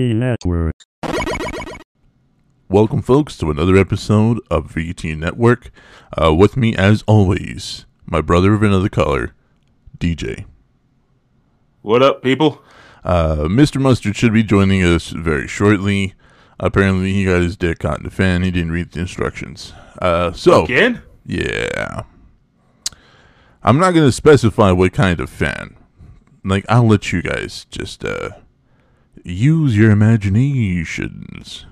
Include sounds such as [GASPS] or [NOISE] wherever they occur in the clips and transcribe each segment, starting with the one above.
VT Network. Welcome, folks, to another episode of VT Network. Uh, with me, as always, my brother of another color, DJ. What up, people? Uh, Mr. Mustard should be joining us very shortly. Apparently, he got his dick caught in the fan. He didn't read the instructions. Uh, so, Again? yeah. I'm not going to specify what kind of fan. Like, I'll let you guys just uh, use your imaginations.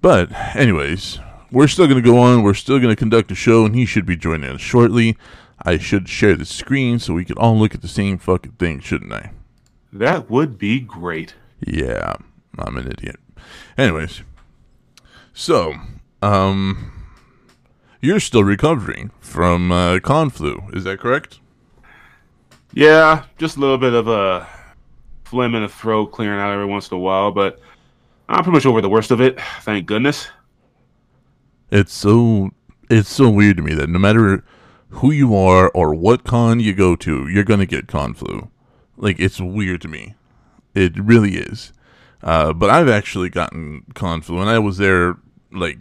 But, anyways, we're still going to go on. We're still going to conduct a show, and he should be joining us shortly. I should share the screen so we can all look at the same fucking thing, shouldn't I? That would be great. Yeah, I'm an idiot. Anyways, so, um, you're still recovering from uh, con flu, is that correct? Yeah, just a little bit of a phlegm in the throat clearing out every once in a while, but I'm pretty much over the worst of it. Thank goodness. It's so it's so weird to me that no matter who you are or what con you go to, you're gonna get con flu. Like it's weird to me. It really is. Uh, but I've actually gotten con flu, and I was there like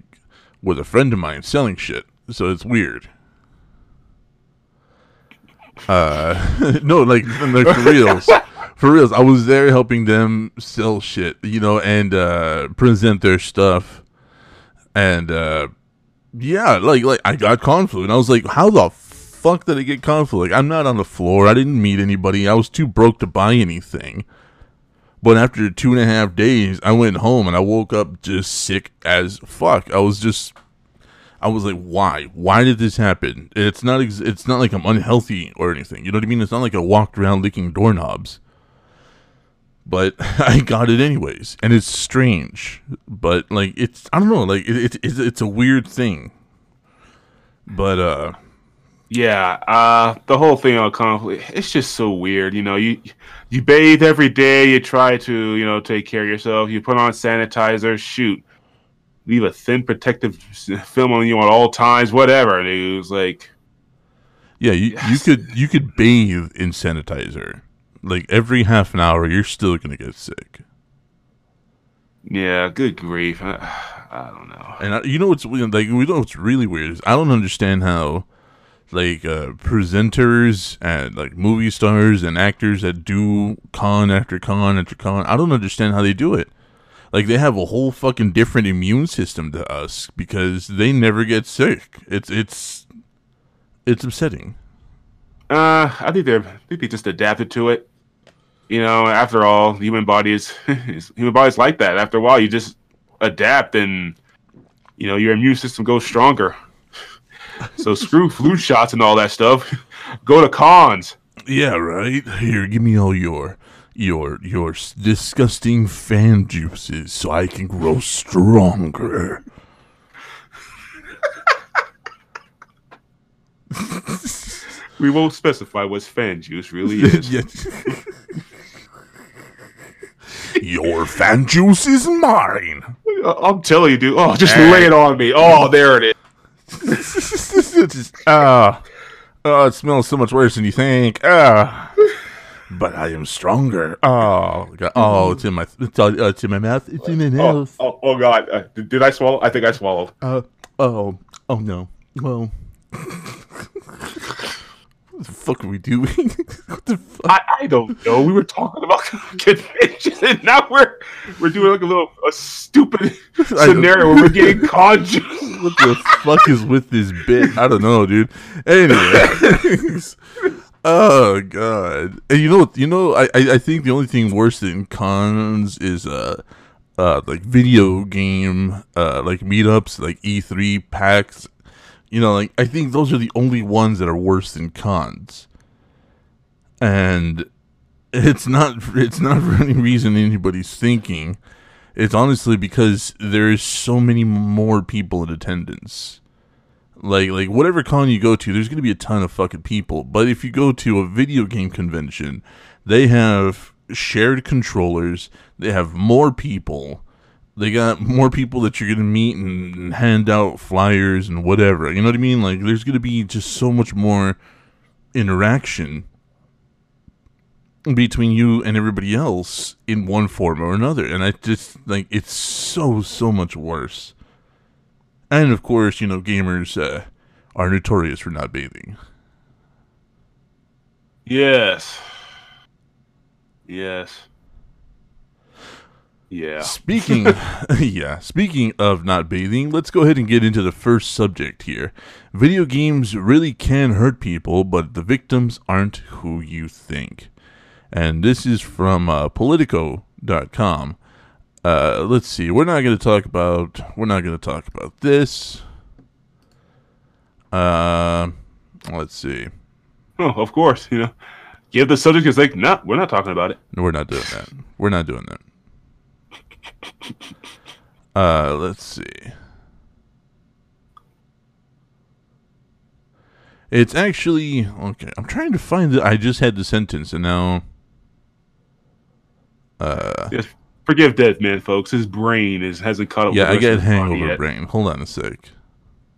with a friend of mine selling shit, so it's weird. Uh, [LAUGHS] no, like, like for reals, [LAUGHS] for reals. I was there helping them sell shit, you know, and uh, present their stuff, and uh, yeah, like, like I got con flu, and I was like, how the fuck did I get con flu? Like, I'm not on the floor. I didn't meet anybody. I was too broke to buy anything. But after two and a half days, I went home and I woke up just sick as fuck. I was just, I was like, why? Why did this happen? It's not, ex- it's not like I'm unhealthy or anything. You know what I mean? It's not like I walked around licking doorknobs. But [LAUGHS] I got it anyways, and it's strange. But like, it's I don't know, like it, it, it's it's a weird thing. But uh, Yeah, uh, the whole thing on conflict, it's just so weird. You know, you you bathe every day, you try to, you know, take care of yourself, you put on sanitizer, shoot, leave a thin protective film on you at all times, whatever. Dude. It was like, yeah, you, you [SIGHS] could you could bathe in sanitizer. Like every half an hour, you're still gonna get sick. yeah, good grief. I, [SIGHS] I don't know. And I, you know what's? Like we know what's really weird is I don't understand how like uh, presenters and like movie stars and actors that do con after con after con. I don't understand how they do it. Like they have a whole fucking different immune system to us because they never get sick. It's it's it's upsetting. Uh, I think they're I think they just adapted to it. You know, after all, human body is, [LAUGHS] is human bodies like that. After a while, you just adapt, and you know your immune system goes stronger. so [LAUGHS] screw flu shots and all that stuff. [LAUGHS] Go to cons. Yeah, right. Here, give me all your your your disgusting fan juices so I can grow stronger. We won't specify what's fan juice really is. Your fan juice is mine. I'm telling you, dude. Oh, just Hey. lay it on me. Oh, there it is. Just, [LAUGHS] ah, oh, it smells so much worse than you think. Ah, but I am stronger. Oh, God. oh, it's in my, it's, uh, it's in my mouth. It's in my Oh, oh, oh God! Uh, did, did I swallow? I think I swallowed. Uh, oh, oh no. Well, [LAUGHS] what the fuck are we doing? [LAUGHS] what the fuck? I, I don't know. We were talking about [LAUGHS] conventions, and now we're we're doing like a little a stupid [LAUGHS] scenario where we're getting conjured. what the fuck is with this bit? I don't know, dude. Anyways. oh god. And you know you know, I, I I think the only thing worse than cons is uh uh like video game uh like meetups, like E three PAX. You know, like I think those are the only ones that are worse than cons. And it's not it's not for any reason anybody's thinking. It's honestly because there's so many more people in attendance. Like like whatever con you go to, there's gonna be a ton of fucking people. But if you go to a video game convention, they have shared controllers, they have more people, they got more people that you're gonna meet and hand out flyers and whatever. You know what I mean? Like there's gonna be just so much more interaction between you and everybody else in one form or another. And I just like it's so so much worse. And of course, you know, gamers uh, are notorious for not bathing. Yes. Yes. Yeah. Speaking, [LAUGHS] [LAUGHS] yeah. Speaking of not bathing, let's go ahead and get into the first subject here. Video games really can hurt people, but the victims aren't who you think. And this is from uh, Politico.com. Uh, let's see. We're not going to talk about. We're not going to talk about this. Uh, let's see. Oh, [LAUGHS] of course. You know, give the subject is like, no, we're not talking about it. No, we're not doing that. We're not doing that. Uh, let's see. It's actually okay. I'm trying to find it. I just had the sentence, and now. Uh, Yes. Forgive Dead Man, folks. His brain is hasn't caught up. yeah, I the rest get of hangover brain. Hold on a sec.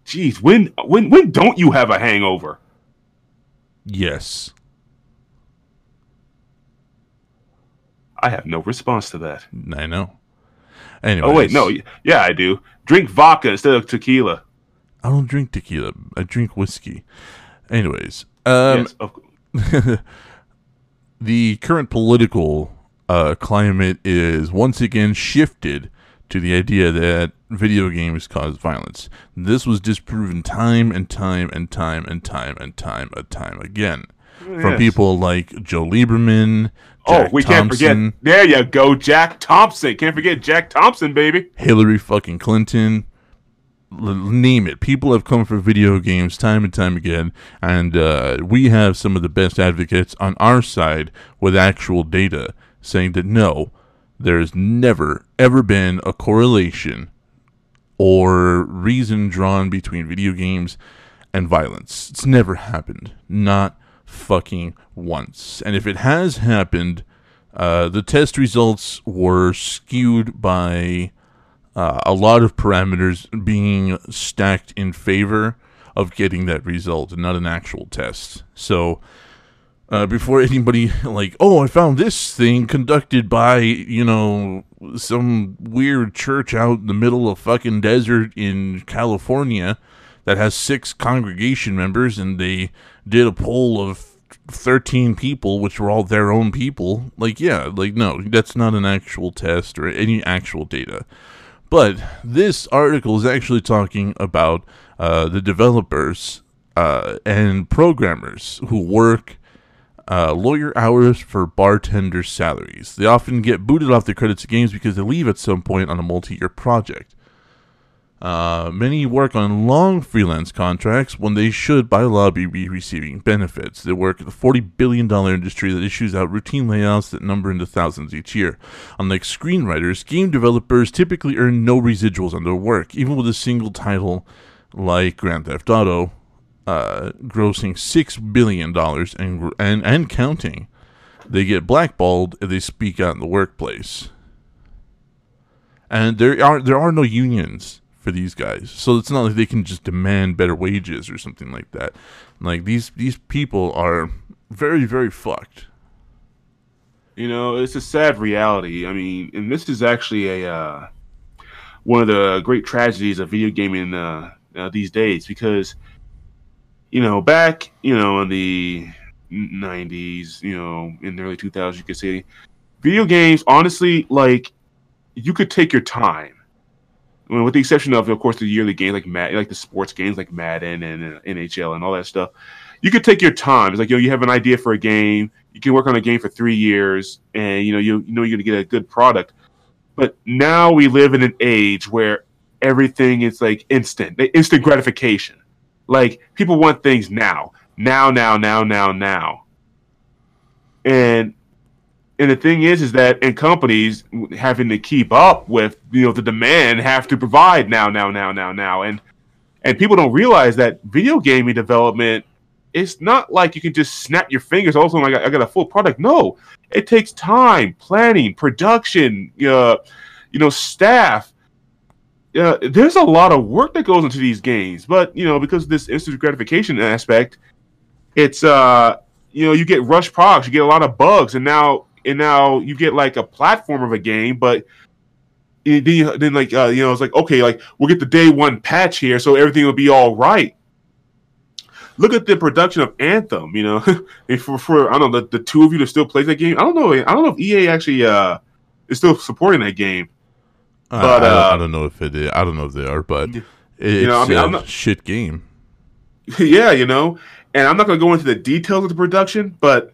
Jeez, when when when don't you have a hangover? Yes. I have no response to that. I know. Anyway. Oh wait, no, yeah, I do. Drink vodka instead of tequila. I don't drink tequila. I drink whiskey. Anyways, um, yes, [LAUGHS] the current political uh, climate is once again shifted to the idea that video games cause violence. This was disproven time and time and time and time and time and time again from people like Joe Lieberman. Oh, Jack we can't forget. There you go, Jack Thompson. Can't forget Jack Thompson, baby. Hillary fucking Clinton. L- name it. People have come for video games time and time again, and uh, we have some of the best advocates on our side with actual data saying that no, there's never ever been a correlation or reason drawn between video games and violence. It's never happened. Not fucking once. And if it has happened, uh, the test results were skewed by uh, a lot of parameters being stacked in favor of getting that result and not an actual test. So, uh, before anybody like, oh, I found this thing conducted by you know some weird church out in the middle of fucking desert in California that has six congregation members, and they did a poll of thirteen people, which were all their own people. Like, yeah, like no, that's not an actual test or any actual data. But this article is actually talking about uh, the developers uh, and programmers who work uh, lawyer hours for bartender salaries. They often get booted off the credits of games because they leave at some point on a multi year project. Uh, many work on long freelance contracts when they should, by law, be receiving benefits. They work in the $40 billion industry that issues out routine layouts that number into thousands each year. Unlike screenwriters, game developers typically earn no residuals on their work, even with a single title like Grand Theft Auto, uh, grossing $6 billion and, and, and counting. They get blackballed if they speak out in the workplace and there are there are no unions for these guys. So it's not like they can just demand better wages or something like that. Like these these people are very very fucked. You know, it's a sad reality. I mean, and this is actually a uh, one of the great tragedies of video gaming uh, uh, these days because you know back you know in the 90s you know in the early 2000s you could say video games honestly like you could take your time I mean, with the exception of of course the yearly games like Mad, like the sports games like Madden and uh, NHL and all that stuff you could take your time. It's like you know you have an idea for a game. You can work on a game for three years and you know you, you know you're to get a good product. But now we live in an age where everything is like instant instant gratification. Like people want things now. Now now now now now. And and the thing is is that in companies having to keep up with you know the demand have to provide now now now now now. And and people don't realize that video gaming development it's not like you can just snap your fingers also I got, I got a full product. No it takes time planning production uh, you know staff. Uh, there's a lot of work that goes into these games but you know because this instant gratification aspect it's uh you know, you get rush products, you get a lot of bugs, and now and now you get like a platform of a game, but then, you, then like uh, you know, it's like okay, like we'll get the day one patch here, so everything will be all right. Look at the production of Anthem. You know, [LAUGHS] for, for I don't know the, the two of you that still play that game. I don't know. I don't know if EA actually uh is still supporting that game. But, I, don't, uh, I don't know if it is. I don't know if they are, but it's know, I mean, a I'm not- shit game. [LAUGHS] yeah, you know, and I'm not going to go into the details of the production, but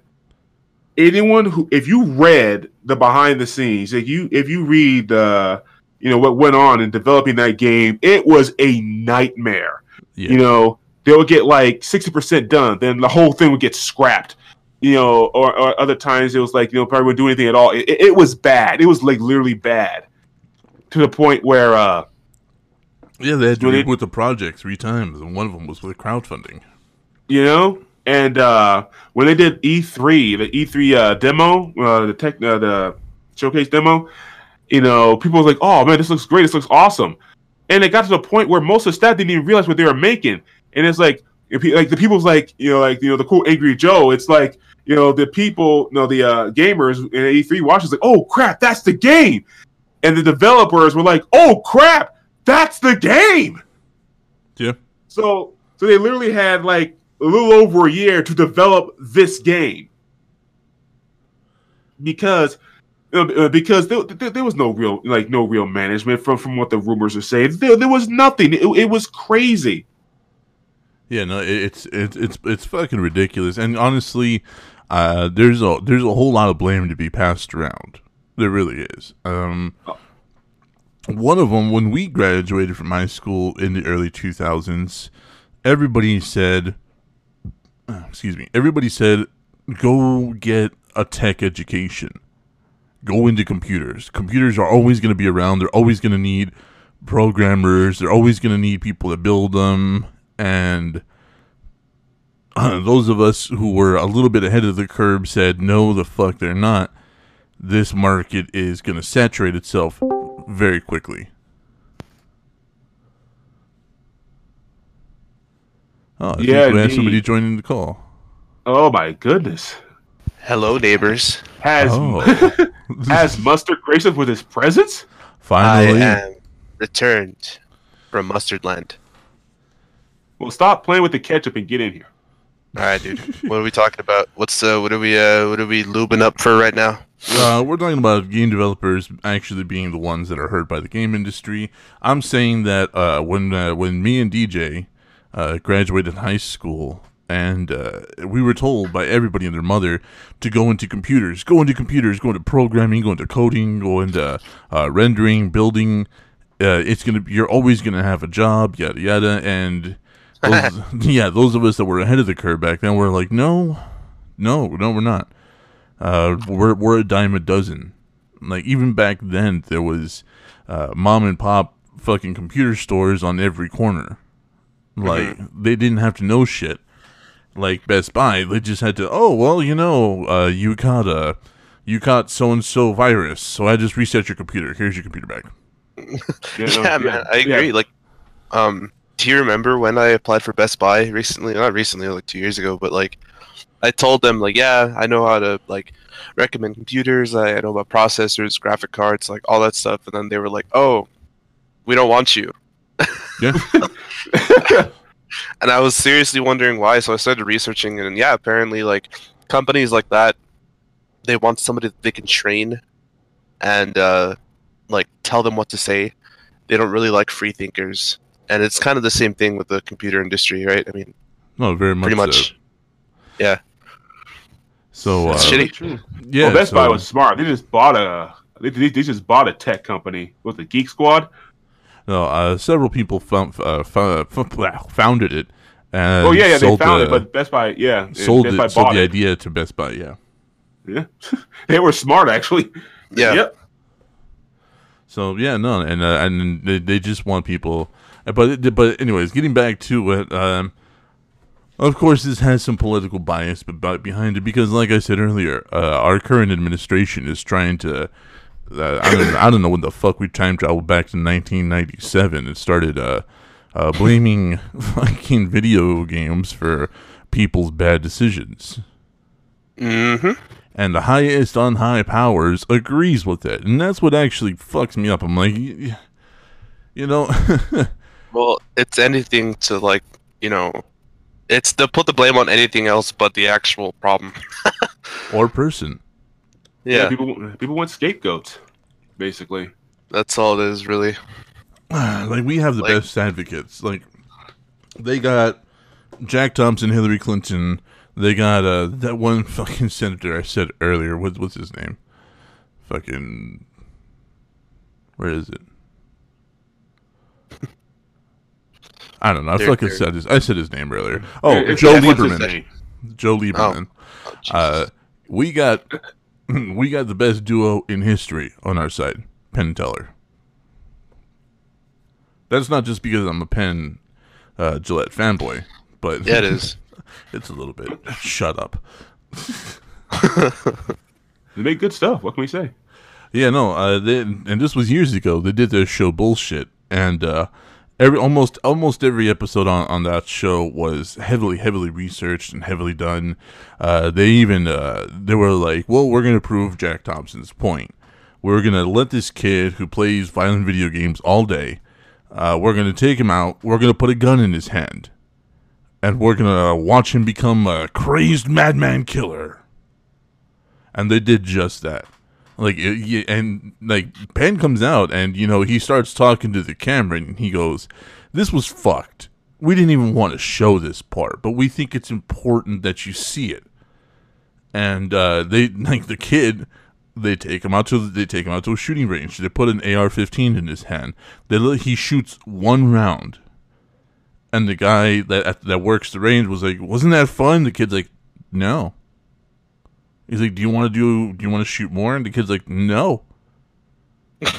anyone who, if you read the behind the scenes, if you if you read, uh, you know, what went on in developing that game, it was a nightmare. Yeah. You know, they would get like sixty percent done, then the whole thing would get scrapped. You know, or, or other times it was like you know probably wouldn't do anything at all. It, it, was bad. It was like literally bad to the point where. uh yeah, they had to reboot the project three times, and one of them was with crowdfunding. you know. And uh, when they did E3, the E3 uh, demo, uh, the tech, uh, the showcase demo, you know, people was like, "Oh man, this looks great! This looks awesome!" And it got to the point where most of the staff didn't even realize what they were making. And it's like, if like the people's like, you know, like you know, the cool angry Joe. It's like, you know, the people, you know, the uh, gamers in E3 watches like, "Oh crap, that's the game!" And the developers were like, "Oh crap, that's the game!" Yeah. So so they literally had like a little over a year to develop this game because uh, uh, because there, there, there was no real like no real management from from what the rumors are saying. There, there was nothing. It, it was crazy. Yeah, no, it's it's it's it's fucking ridiculous. And honestly, uh, there's a there's a whole lot of blame to be passed around. There really is. Um, one of them, when we graduated from high school in the early 2000s, everybody said, excuse me, everybody said, go get a tech education. Go into computers. Computers are always going to be around. They're always going to need programmers. They're always going to need people to build them. And uh, those of us who were a little bit ahead of the curve said, no, the fuck, they're not. This market is going to saturate itself very quickly. Oh, I Yeah, think we have somebody joining the call. Oh my goodness! Hello, neighbors. Has Oh, [LAUGHS] has mustard graced us with his presence? finally. I am returned from Mustard Land. Well, stop playing with the ketchup and get in here. All right, dude. what are we talking about? What's uh, what are we uh, what are we lubing up for right now? Uh, we're talking about game developers actually being the ones that are hurt by the game industry. I'm saying that uh, when uh, when me and DJ uh, graduated high school, and uh, we were told by everybody and their mother to go into computers, go into computers, go into programming, go into coding, go into uh, rendering, building. Uh, it's gonna you're always gonna have a job, yada yada, and [LAUGHS] those, yeah, those of us that were ahead of the curve back then were like, no, no, no, we're not. Uh, we're we're a dime a dozen. Like even back then, there was uh, mom and pop fucking computer stores on every corner. Like they didn't have to know shit. Like Best Buy, they just had to. Oh well, you know, uh, you caught a you caught so and so virus, so I just reset your computer. Here's your computer back. You [LAUGHS] know, yeah, man, I yeah. agree. Like, um, do you remember when I applied for Best Buy recently? Not recently, like two years ago, but like, I told them like, yeah, I know how to like recommend computers. I, I know about processors, graphic cards, like all that stuff. And then they were like, oh, we don't want you. [LAUGHS] Yeah, [LAUGHS] and I was seriously wondering why. So I started researching, and yeah, apparently, like companies like that, they want somebody that they can train and uh, like tell them what to say. They don't really like free thinkers, and it's kind of the same thing with the computer industry, right? I mean, no, very much. pretty so. much. Yeah, So uh, It's shitty. True. yeah, well, Best so- Buy was smart. They just bought a they, they, they just bought a tech company with the Geek Squad. No, uh, several people found, uh, fo- fo- [LAUGHS] founded it. And oh yeah, yeah, they found the, it, but Best Buy, yeah, sold Best it, Buy sold the it. idea to Best Buy. Yeah. Yeah, [LAUGHS] they were smart actually. yeah. Yep. So yeah, no, and uh, and they, they just want people. uh, But but anyways, getting back to it, um, of course this has some political bias be- be- behind it because, like I said earlier, uh, our current administration is trying to. Uh, I don't I don't know when the fuck we time traveled back to 1997 and started uh, uh, blaming [LAUGHS] fucking video games for people's bad decisions. Mm-hmm. and the highest on high powers agrees with it, and that's what actually fucks me up. I'm like, you know, [LAUGHS] Well, it's anything to like, you know, it's to put the blame on anything else but the actual problem. [LAUGHS] or person. Yeah, people people want scapegoats, basically. that's all it is, really. [SIGHS] like we have the Like- best advocates. Like they got Jack Thompson, Hillary Clinton. They got uh that one [LAUGHS] fucking senator I said earlier. What, what's his name? Fucking where is it? [LAUGHS] I don't know. I There- fucking there. said his. I said his name earlier. Oh, It's- Joe it's- what's his Lieberman. name? Joe Lieberman. Oh, Jesus. Uh, we got [LAUGHS] [CLEARS THROAT] we got the best duo in history on our side, Penn and Teller. That's not just because I'm a Penn uh, Jillette fanboy, but yeah, it is. [LAUGHS] it's a little bit. Shut up. [LAUGHS] They make good stuff. What can we say? Yeah, no, uh, they, and this was years ago. They did their show bullshit, and uh, every almost almost every episode on, on that show was heavily heavily researched and heavily done. Uh, they even uh, they were like, "Well, we're gonna prove Jack Thompson's point. We're gonna let this kid who plays violent video games all day. Uh, we're gonna take him out. We're gonna put a gun in his hand, and we're gonna watch him become a crazed madman killer." And they did just that like and like Penn comes out and you know he starts talking to the camera and he goes this was fucked. We didn't even want to show this part but we think it's important that you see it. And uh they [LAUGHS] like the kid they take him out to they take him out to a shooting range. They put an AR-15 in his hand. They he shoots one round. And the guy that that works the range was like wasn't that fun? The kid's like no He's like, "Do you want to do? Do you want to shoot more?" And the kid's like, "No." [LAUGHS] and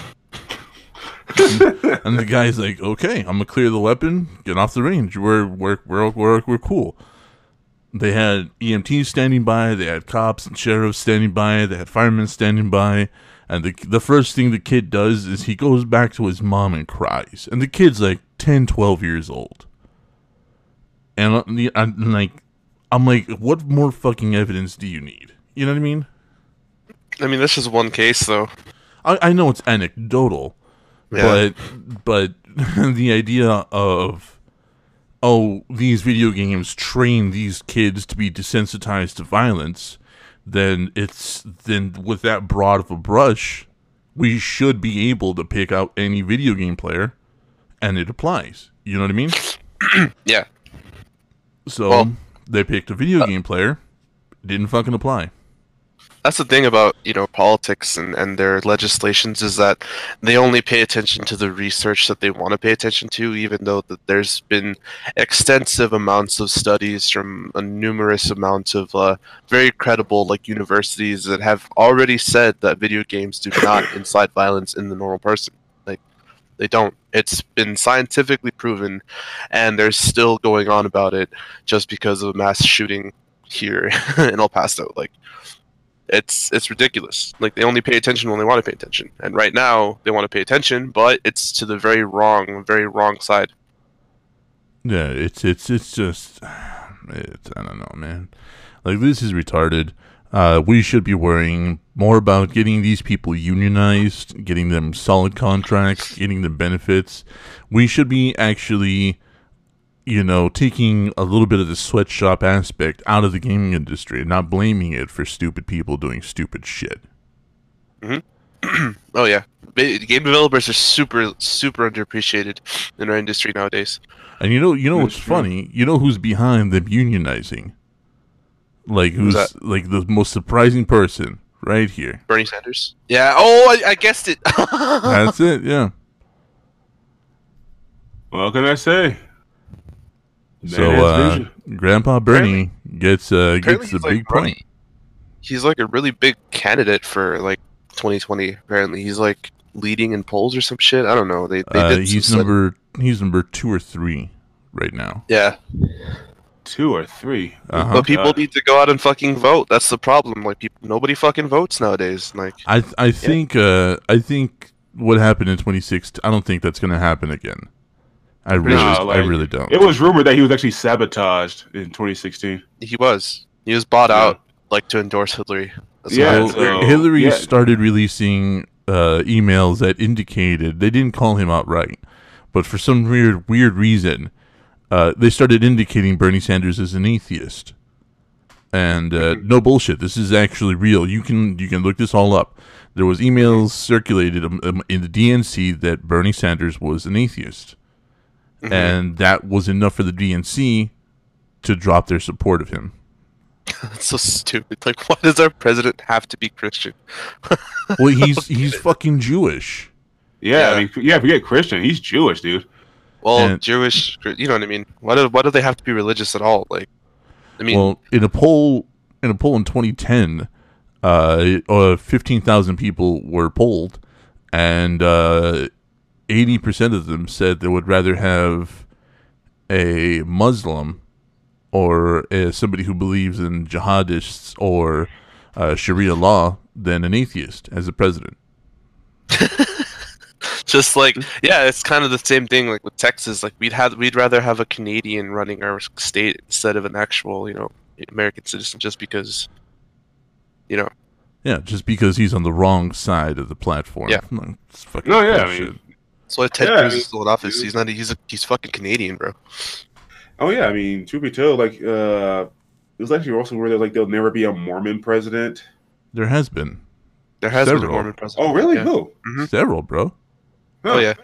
the guy's like, "Okay, I'm gonna clear the weapon, get off the range. We're we're we're we're, we're cool." They had EMTs standing by. They had cops and sheriffs standing by. They had firemen standing by. And the the first thing the kid does is he goes back to his mom and cries. And the kid's like 10, 12 years old. And uh, I'm like, I'm like, what more fucking evidence do you need? You know what I mean? I mean, this is one case, though. I, I know it's anecdotal, Yeah. but but [LAUGHS] the idea of oh these video games train these kids to be desensitized to violence, then it's then with that broad of a brush, we should be able to pick out any video game player, and it applies. You know what I mean? [CLEARS THROAT] yeah. So Well- they picked a video uh, game player, didn't fucking apply. That's the thing about you know politics and, and their legislations is that they only pay attention to the research that they want to pay attention to, even though that there's been extensive amounts of studies from a numerous amounts of uh, very credible like universities that have already said that video games do not [COUGHS] incite violence in the normal person. Like they don't. It's been scientifically proven, and they're still going on about it just because of a mass shooting here [LAUGHS] in El Paso. Like it's it's ridiculous. Like they only pay attention when they want to pay attention, and right now they want to pay attention, but it's to the very wrong, very wrong side. Yeah, it's it's it's just it's I don't know, man. Like this is retarded. Uh, we should be worrying more about getting these people unionized, getting them solid contracts, getting them benefits. We should be actually, you know, taking a little bit of the sweatshop aspect out of the gaming industry and not blaming it for stupid people doing stupid shit. Mm-hmm. [CLEARS THROAT] Oh yeah, game developers are super super underappreciated in our industry nowadays. And you know, you know mm, what's That's true. funny? You know who's behind them unionizing? Like who's Who's like the most surprising person right here. Bernie Sanders. Yeah. Oh, I, I guessed it. [LAUGHS] That's it. Yeah. What can I say? So Man has uh. Grandpa Bernie gets uh gets the he's, like, big point. running- he's like a really big candidate for like 2020. Apparently, he's like leading in polls or some shit. I don't know. They, they Uh, did he's study- number he's number two or three right now. Yeah, two or three. Uh-huh. but people God. need to go out and fucking vote. That's the problem. Like people, nobody fucking votes nowadays. Like I I think uh I think what happened in 2016. I don't think that's gonna happen again. I really No, I really don't. It was rumored that he was actually sabotaged in 2016. he was, he was bought Yeah. out. like to endorse Hillary. That's Yeah, Well, so- Hillary yeah. started releasing uh, emails that indicated they didn't call him outright, but for some weird weird reason, uh, they started indicating Bernie Sanders is an atheist. And uh, no bullshit. This is actually real. You can you can look this all up. There was emails circulated um, um, in the DNC that Bernie Sanders was an atheist, Mhm. and that was enough for the DNC to drop their support of him. [LAUGHS] That's so stupid. Like, why does our president have to be Christian? [LAUGHS] Well, he's he's fucking Jewish. Yeah, Yeah. I mean, yeah, forget Christian. He's Jewish, dude. Well, And- Jewish, you know what I mean. Why do why do they have to be religious at all? Like, I mean, well, in a poll in a poll in 2010, uh, uh 15,000 people were polled, and uh, 80% of them said they would rather have a Muslim or uh, somebody who believes in jihadists or uh, Sharia law than an atheist as a president. [LAUGHS] just like yeah, it's kind of the same thing. Like with Texas, like we'd have we'd rather have a Canadian running our state instead of an actual you know American citizen, just because you know. Yeah, just because he's on the wrong side of the platform. Yeah. No, it's fucking No, yeah, I mean, That's why Ted Yeah, Cruz is still in office. dude. He's not. He's a, he's fucking Canadian, bro. oh yeah, I mean, truth be told, like, uh, it was actually also where they're like there'll never be a Mormon president. there has been There has been a Mormon president. Oh, really? Yeah. Who? Mhm. several, bro. Oh yeah.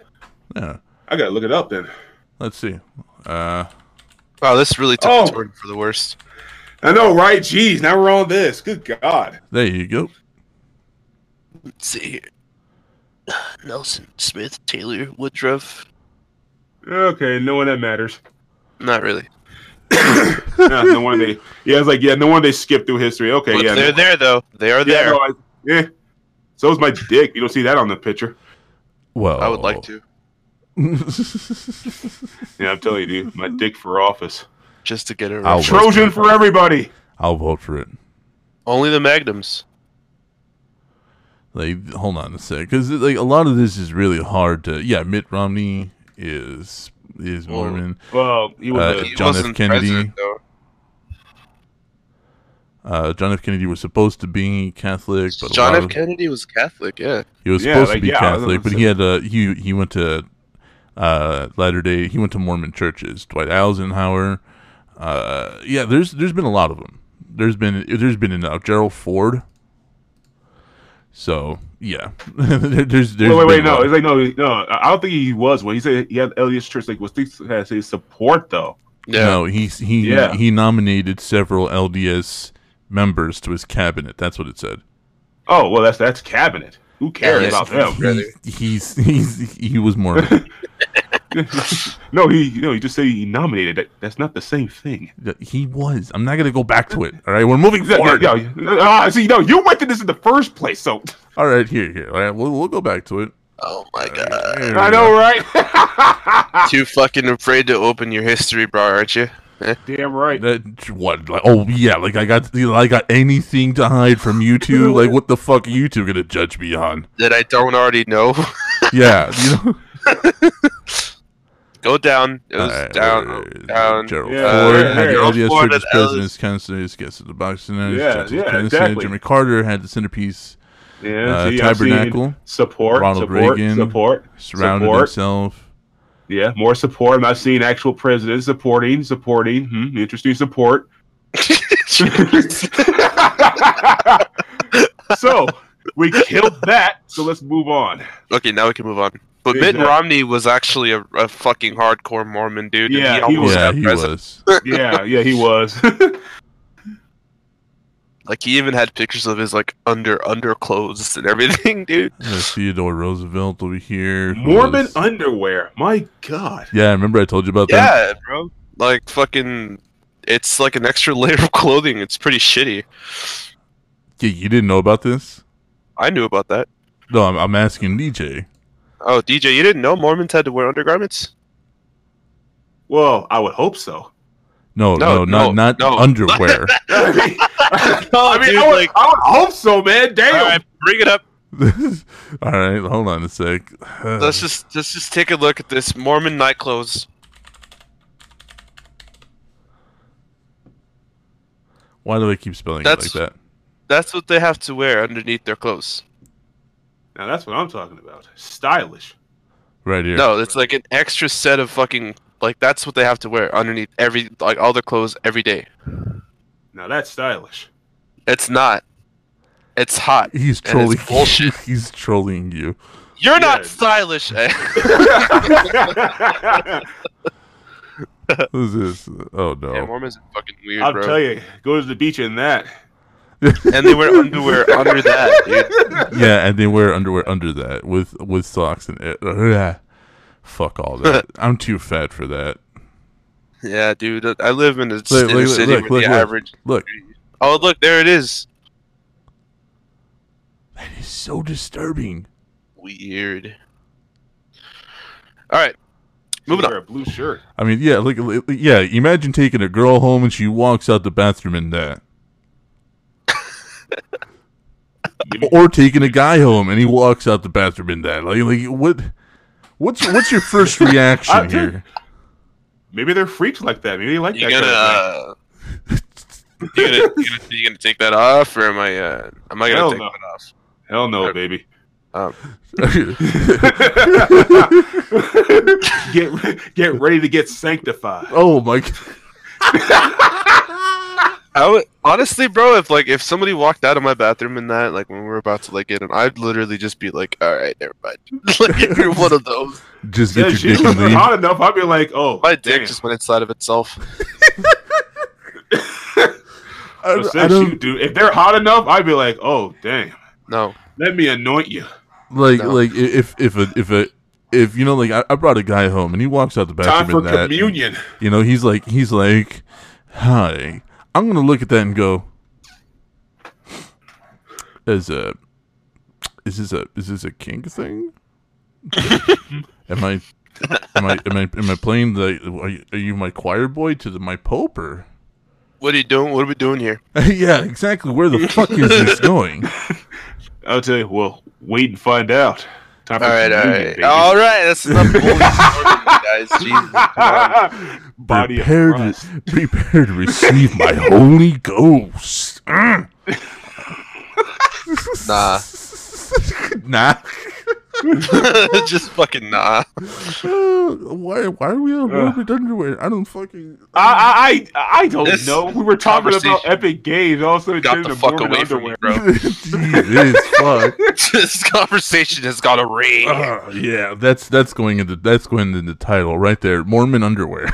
Yeah. I gotta look it up then. Let's see. Uh, Wow, this really took Oh. a turn for the worst. I know, right? Jeez, now we're on this. Good God. there you go. Let's see here. Nelson Smith, Taylor Woodruff. Okay, no one that matters. Not really. [COUGHS] no, no one they. Yeah, it's like yeah, no one they skip through history. Okay, But yeah, they're no- there though. They are Yeah, there. no, I, yeah. So is my dick. You don't see that on the picture. Well, I would like to, [LAUGHS] Yeah, I'm telling you, dude, my dick for office. just to get it I'll right. vote. Trojan for everybody. I'll vote for it. Only the Magnums. Like, hold on a sec, because like a lot of this is really hard to. Yeah, Mitt Romney is is Mormon. Well, he was. Uh, He John F. wasn't Kennedy. Uh, John F. Kennedy was supposed to be Catholic, but John F. of- Kennedy was Catholic. Yeah. he was Yeah, supposed like, to be yeah, Catholic, gonna but he had a he he went to uh, Latter Day. He went to Mormon churches. Dwight Eisenhower. Uh, yeah, there's there's been a lot of them. There's been there's been enough. Gerald Ford. So yeah, [LAUGHS] there's there's wait, wait, wait, no. It's like no, no. I don't think he was one. He said he had LDS church. Like was has his support though. Yeah. No, he he Yeah. he nominated several LDS members to his cabinet. That's what it said. Oh well, that's that's cabinet. Who cares Yeah, about that's- them? He, he's he's he was Mormon. [LAUGHS] [LAUGHS] no, he you know he just said he nominated. That that's not the same thing. he was. I'm not gonna go back to it. All right, we're moving Yeah, forward. yeah, yeah. Ah, see, no, you went to this in the first place, so [LAUGHS] All right, here, here. All right, we'll we'll go back to it. Oh my god. Here I know, right? [LAUGHS] Too fucking afraid to open your history, bro, aren't you? Damn right. That what? Like, oh yeah, like I got I got anything to hide from you two. Like, what the fuck are you two gonna judge me on? That I don't already know. Yeah, you know. Go down. It was All right, down, all right, down. Gerald Yeah, Ford yeah, had the Gerald LDS Ford Church's and president, Ellis- councilors, guest of the box Yeah, yeah, yeah, exactly. Jimmy Carter had the centerpiece, Yeah, Uh, see, Tabernacle, support, Ronald support, Reagan, support, surrounded support. himself. Yeah, more support. I'm not seeing actual presidents supporting, supporting. Hmm, interesting support. [LAUGHS] [LAUGHS] so we killed that. So let's move on. okay, now we can move on. But Mitt Exactly. Romney was actually a, a fucking hardcore Mormon dude. Yeah, he he almost was. Yeah, he was. [LAUGHS] Yeah, yeah, he was. [LAUGHS] Like he even had pictures of his like under underclothes and everything, [LAUGHS] dude. Theodore Roosevelt over here. Mormon was- underwear. My God. yeah, remember I told you about that? Yeah, bro. Like fucking, it's like an extra layer of clothing. It's pretty shitty. Yeah, you didn't know about this? I knew about that. No, I'm, I'm asking DJ. Oh, DJ, you didn't know Mormons had to wear undergarments? Well, I would hope so. No, No, no, not no, not no. [LAUGHS] underwear. [LAUGHS] I mean, [LAUGHS] I, mean dude, I, would, like- I would hope so, man. Damn. All right, bring it up. All right, hold on a sec. [SIGHS] Let's just let's just take a look at this Mormon night clothes. Why do they keep spelling That's- it like that? That's what they have to wear underneath their clothes. Now that's what I'm talking about. Stylish. Right here. No, it's like an extra set of fucking like that's what they have to wear underneath every like all their clothes every day. Now that's stylish. It's not. It's hot. He's And it's trolling. bullshit. [LAUGHS] He's trolling you. You're not stylish. eh? [LAUGHS] Who's this? Oh yeah, no. Mormons are fucking weird, I'll bro. tell you, go to the beach in that. And they wear underwear under that, dude. [LAUGHS] yeah, and they wear underwear under that with with socks and uh, it. Ugh. Fuck all that. [LAUGHS] I'm too fat for that. Yeah, dude. Uh, I live in a Look, inner look, city look, where look, the look. average. Look, Oh, look, there it is. that is so disturbing. Weird. All right, moving on. a blue shirt. I mean, yeah, like, like- yeah. Imagine taking a girl home and she walks out the bathroom in that, Maybe- [LAUGHS] or taking a guy home and he walks out the bathroom in that. Like, like what? What's your, what's your first [LAUGHS] reaction I- here? Maybe they're freaks like that. Maybe they like You that gonna, kind of uh, you gonna, you gonna, you gonna take that off, or am I? Uh, am I gonna Hell take no. that off? Hell no, baby. Um, [LAUGHS] get get ready to get sanctified. oh my! G- I would honestly, bro. If like if somebody walked out of my bathroom in that, like when we were about to like get in, I'd literally just be like, "All right, never mind." [LAUGHS] like you're one of those, Just Yeah, get your dick if and hot enough, I'd be like, oh, my dick just went inside of itself. [LAUGHS] I, So I says don't you, dude. If they're hot enough, I'd be like, oh, damn. No, Let me anoint you. like No. like if if a if a if you know like I, I brought a guy home and he walks out the bathroom Time for in that communion. you know he's like he's like hi i'm gonna look at that and go as a is this a is this a kink thing [LAUGHS] am i am i am i am i playing the are you, are you my choir boy to the my pope or what are you doing? What are we doing here? [LAUGHS] yeah exactly where the fuck is this [LAUGHS] going I'll tell you, well, wait and find out. Time for All right, all communion, right, baby. all right. That's [LAUGHS] enough bullying, guys. Jesus. Body of prepare to, prepare to receive my Holy Ghost. Mm. Nah. [LAUGHS] nah. [LAUGHS] just fucking nah. Uh, why? Why are we on velvet underwear? I don't fucking. I, I, I I don't This know. We were talking about epic games. Also, of Got the fuck Mormon away from me, underwear. bro. [LAUGHS] [LAUGHS] Jesus fuck. this conversation has got a ring. Uh, yeah, that's that's going into that's going into the title right there. Mormon underwear.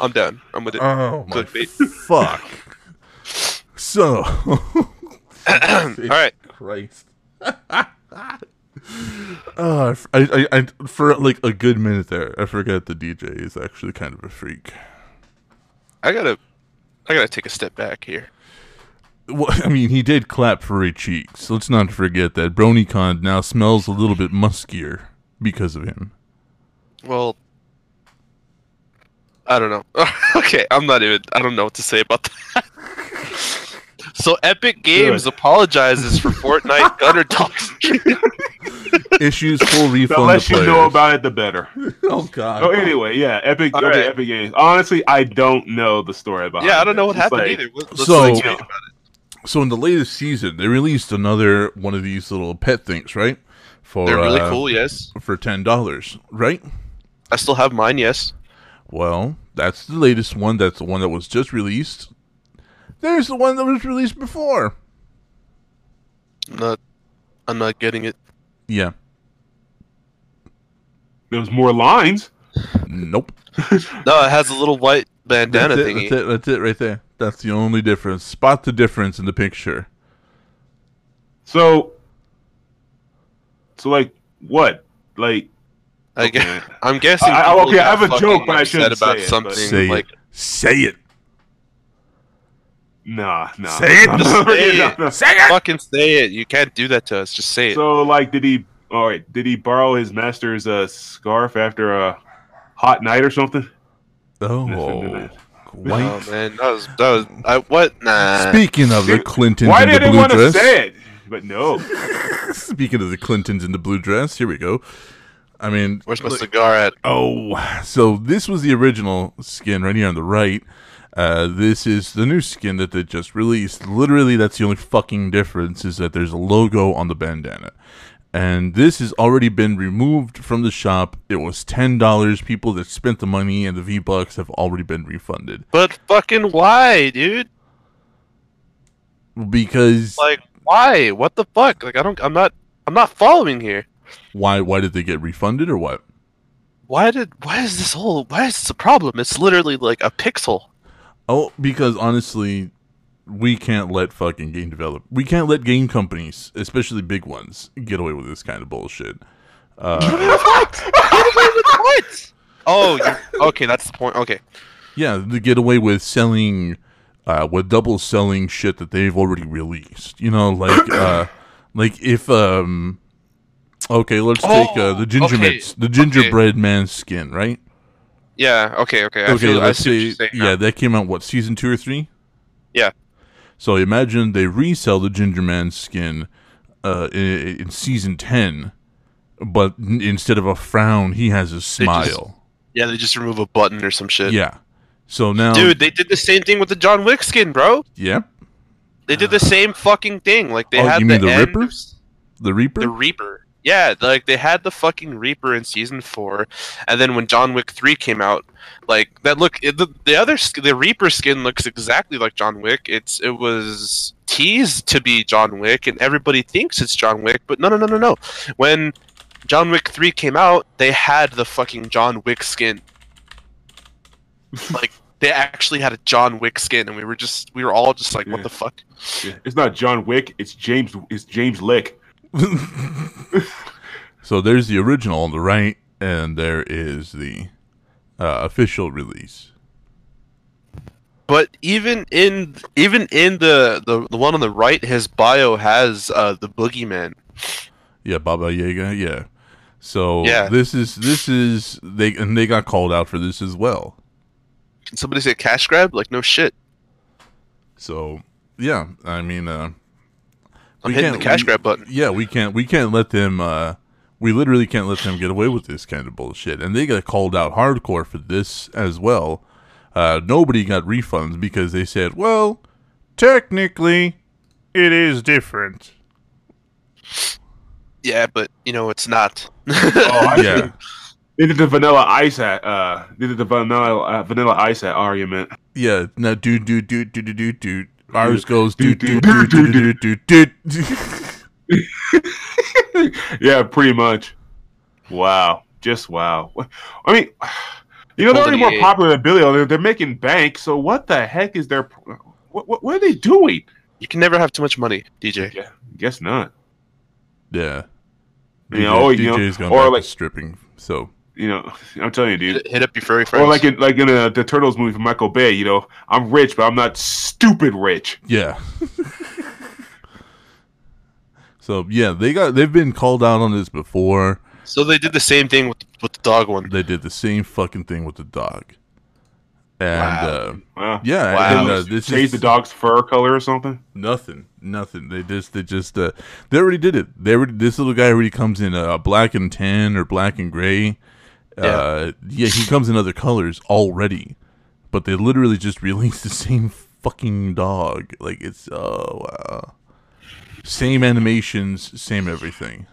I'm done. I'm with it. oh my fuck. So. All right. Christ. Uh, I, I, I, for like a good minute there, I forgot the DJ is actually kind of a freak. I gotta, I gotta take a step back here. Well, I mean, he did clap furry cheeks. Let's not forget that BronyCon now smells a little bit muskier because of him. Well, I don't know. [LAUGHS] okay, I'm not even. I don't know what to say about that. [LAUGHS] so Epic Games Good. apologizes for Fortnite [LAUGHS] gutter dogs. Issues full The refund. less to you know about it, the better. [LAUGHS] Oh God. Oh, anyway, yeah, Epic, All okay, right. Epic Games. Honestly, I don't know the story behind. yeah, I don't know what it. It's happened like- either. Let- Let's So- like, talk about it. So in the latest season, they released another one of these little pet things, right? For They're really uh, cool. Yes, for ten dollars, right? I still have mine. Yes. Well, that's the latest one. That's the one that was just released. There's the one that was released before. I'm not. I'm not getting it. Yeah. There was more lines. Nope. [LAUGHS] No, it has a little white bandana that's it, thingy. That's it. That's it right there. That's the only difference. Spot the difference in the picture. So, so like what? Like I okay. guess, [LAUGHS] I'm guessing. I- I- okay, I have a joke, but I shouldn't about say it, something Say like. it. Say it. Nah, nah. Say it. [LAUGHS] Nah, Just say nah, it. nah. Say it. Fucking say it. You can't do that to us. Just say it. So, like, did he? All right, did he borrow his master's uh, scarf after a hot night or something? Oh, White. white. Oh man, that was that was I what? Nah. Speaking of the Clintons Why in the did he blue want to dress. say it? But no. [LAUGHS] Speaking of the Clintons in the blue dress, here we go. I mean, Where's my cigar at? Oh, so this was the original skin right here on the right. Uh, this is the new skin that they just released. Literally, that's the only fucking difference is that there's a logo on the bandana. And this has already been removed from the shop. It was ten dollars. People that spent the money and the V Bucks have already been refunded But fucking why, dude? because Like, why? What the fuck? Like, I don't. I'm not. I'm not following here. why? Why did they get refunded or what? Why did? Why is this whole? Why is this a problem? It's literally like a pixel. Oh, because honestly, we can't let fucking game develop. We can't let game companies, especially big ones, get away with this kind of bullshit. Uh, [LAUGHS] what? Get away with what? Oh, okay. That's the point. Okay. yeah, they get away with selling, uh, with double selling shit that they've already released. You know, like, uh, [GASPS] like if um, okay, let's take uh, the Oh, gingerbread, okay, the gingerbread man skin, right? Yeah. Okay. Okay. I okay, feel, let's see what say yeah, that came out what season two or three? Yeah. So imagine they resell the Ginger Man skin uh, in, in season ten, but n- instead of a frown, he has a smile. Yeah. They just remove a button or some shit. yeah. So now, Dude, they did the same thing with the John Wick skin, bro. yeah, They did the same fucking thing. Like they Oh, had you mean the end Ripper? of- the Reaper. the Reaper. Yeah, like they had the fucking Reaper in season four, and then when John Wick three came out, like that look it, the, the other the Reaper skin looks exactly like John Wick. It's it was teased to be John Wick, and everybody thinks it's John Wick, but no no no no no. When John Wick three came out, they had the fucking John Wick skin. like [LAUGHS] they actually had a John Wick skin, and we were just we were all just like, Yeah. what the fuck? Yeah, It's not John Wick. It's James. It's James Lick. [LAUGHS] so there's the original on the right, and there is the uh, official release. But even in even in the, the the one on the right, his bio has uh, the boogeyman. Yeah, Baba Yaga. Yeah. So Yeah. this is this is they and they got called out for this as well. Can somebody say cash grab? Like no shit. So yeah, I mean, uh, I'm We hitting the can't- cash we- grab button. yeah, we can't we can't let them. Uh, we literally can't let them get away with this kind of bullshit, and they got called out hardcore for this as well. Uh, nobody got refunds because they said, "Well, technically, it is different." Yeah, but you know it's not. Oh, I [LAUGHS] Yeah. They did the vanilla ice at. Uh, they did the vanilla uh, vanilla ice at argument. Yeah, no, do do do do do do do. Ours goes do Do, do do, do do do do do. yeah, pretty much. Wow, just wow. I mean, you know they're already more popular than Billy. They're, they're making bank. So what the heck is their? What, what, what are they doing? you can never have too much money, DJ. Yeah, guess not. Yeah. You know, oh, you know, DJ's gone or back like- to stripping. So You know, [LAUGHS] I'm telling you, dude. Hit, hit up your furry friends. Or like in like in uh, the Turtles movie from Michael Bay, you know, I'm rich, but I'm not stupid rich. yeah. so yeah, they got they've been called out on this before. so they did the same thing with with the dog one. They did the same fucking thing with the dog. And Wow. uh, Wow. yeah, Wow. and uh, this Change the dog's fur color or something. nothing, nothing. They just they just uh, they already did it. They already this little guy already comes in uh, black and tan or black and gray. Uh, yeah, he comes in other colors already, but they literally just [LAUGHS] released the same fucking dog. Like it's oh wow, same animations, same everything.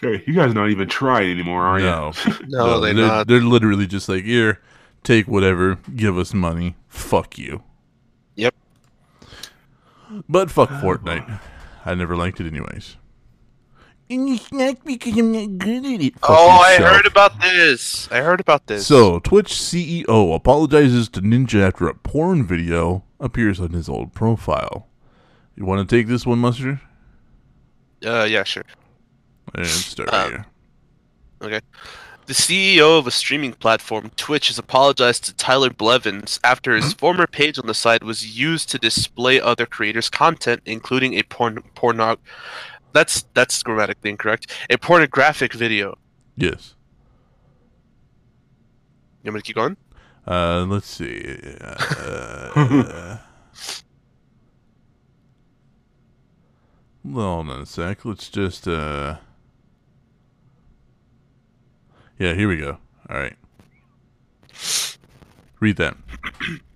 Hey, you guys not even trying anymore, are you? No, [LAUGHS] No, they're they're, not. they're literally just like here, take whatever, give us money, fuck you. Yep. But fuck Fortnite. I never liked it anyways. And it's not because I'm not good at it. Oh, I yourself. heard about this. I heard about this. So, Twitch CEO apologizes to Ninja after a porn video appears on his old profile. You want to take this one, Mustard? uh, yeah, sure. And start Um, here. Okay. The CEO of a streaming platform, Twitch, has apologized to Tyler Blevins after his former page on the site was used to display other creators' content, including a porn pornog. That's that's grammatically incorrect. A pornographic video. Yes. You want me to keep going? Uh, let's see. Uh, [LAUGHS] hold on a sec. Let's just. Uh... Yeah, here we go. All right. Read that. [CLEARS THROAT]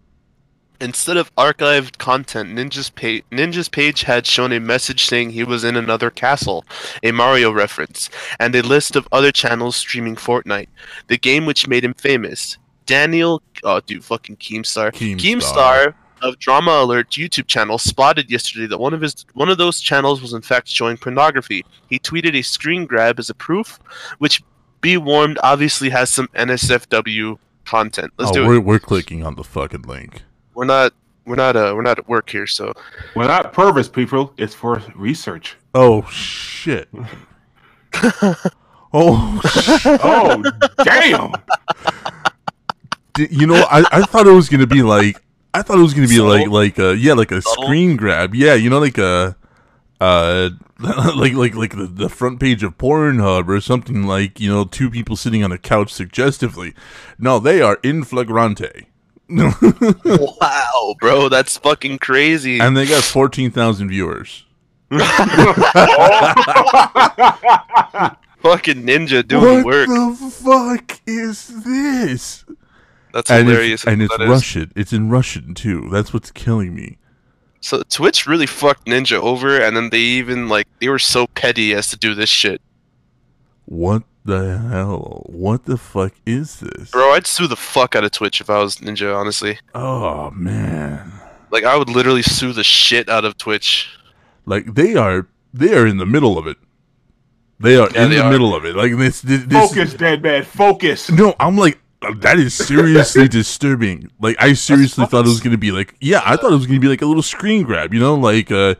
Instead of archived content, Ninja's page, Ninja's page had shown a message saying he was in another castle, a Mario reference, and a list of other channels streaming Fortnite, the game which made him famous. Daniel, oh dude, fucking Keemstar, Keemstar. Keemstar of Drama Alert YouTube channel spotted yesterday that one of his one of those channels was in fact showing pornography. He tweeted a screen grab as a proof, which be warned obviously has some NSFW content. Let's oh, do we're it. we're clicking on the fucking link. We're not we're not uh we're not at work here, so We're not perverts, people. It's for research. Oh shit. [LAUGHS] oh, sh- [LAUGHS] Oh, damn. di- you know, I, I thought it was gonna be like I thought it was gonna be Subtle? like like uh yeah like a Subtle? screen grab yeah you know like a uh [LAUGHS] like like like the, the front page of Pornhub or something like you know two people sitting on a couch suggestively. No, they are in flagrante. [LAUGHS] Wow, bro, that's fucking crazy. and they got fourteen thousand viewers. [LAUGHS] fucking ninja doing what work. What the fuck is this? That's And hilarious. it's, and it's. Russian. It's in Russian too. That's what's killing me. So Twitch really fucked Ninja over, and then they even like they were so petty as to do this shit, What the hell? What the fuck is this? bro. I'd sue the fuck out of Twitch if I was Ninja, honestly. Oh man. Like I would literally sue the shit out of Twitch. Like they are they are in the middle of it. They are Yeah, in they the are. middle of it. Like this this, this Focus, dead man. Focus. No, I'm like uh, that is seriously [LAUGHS] disturbing. Like I seriously thought it was gonna be like yeah, I thought it was gonna be like a little screen grab, you know, like uh,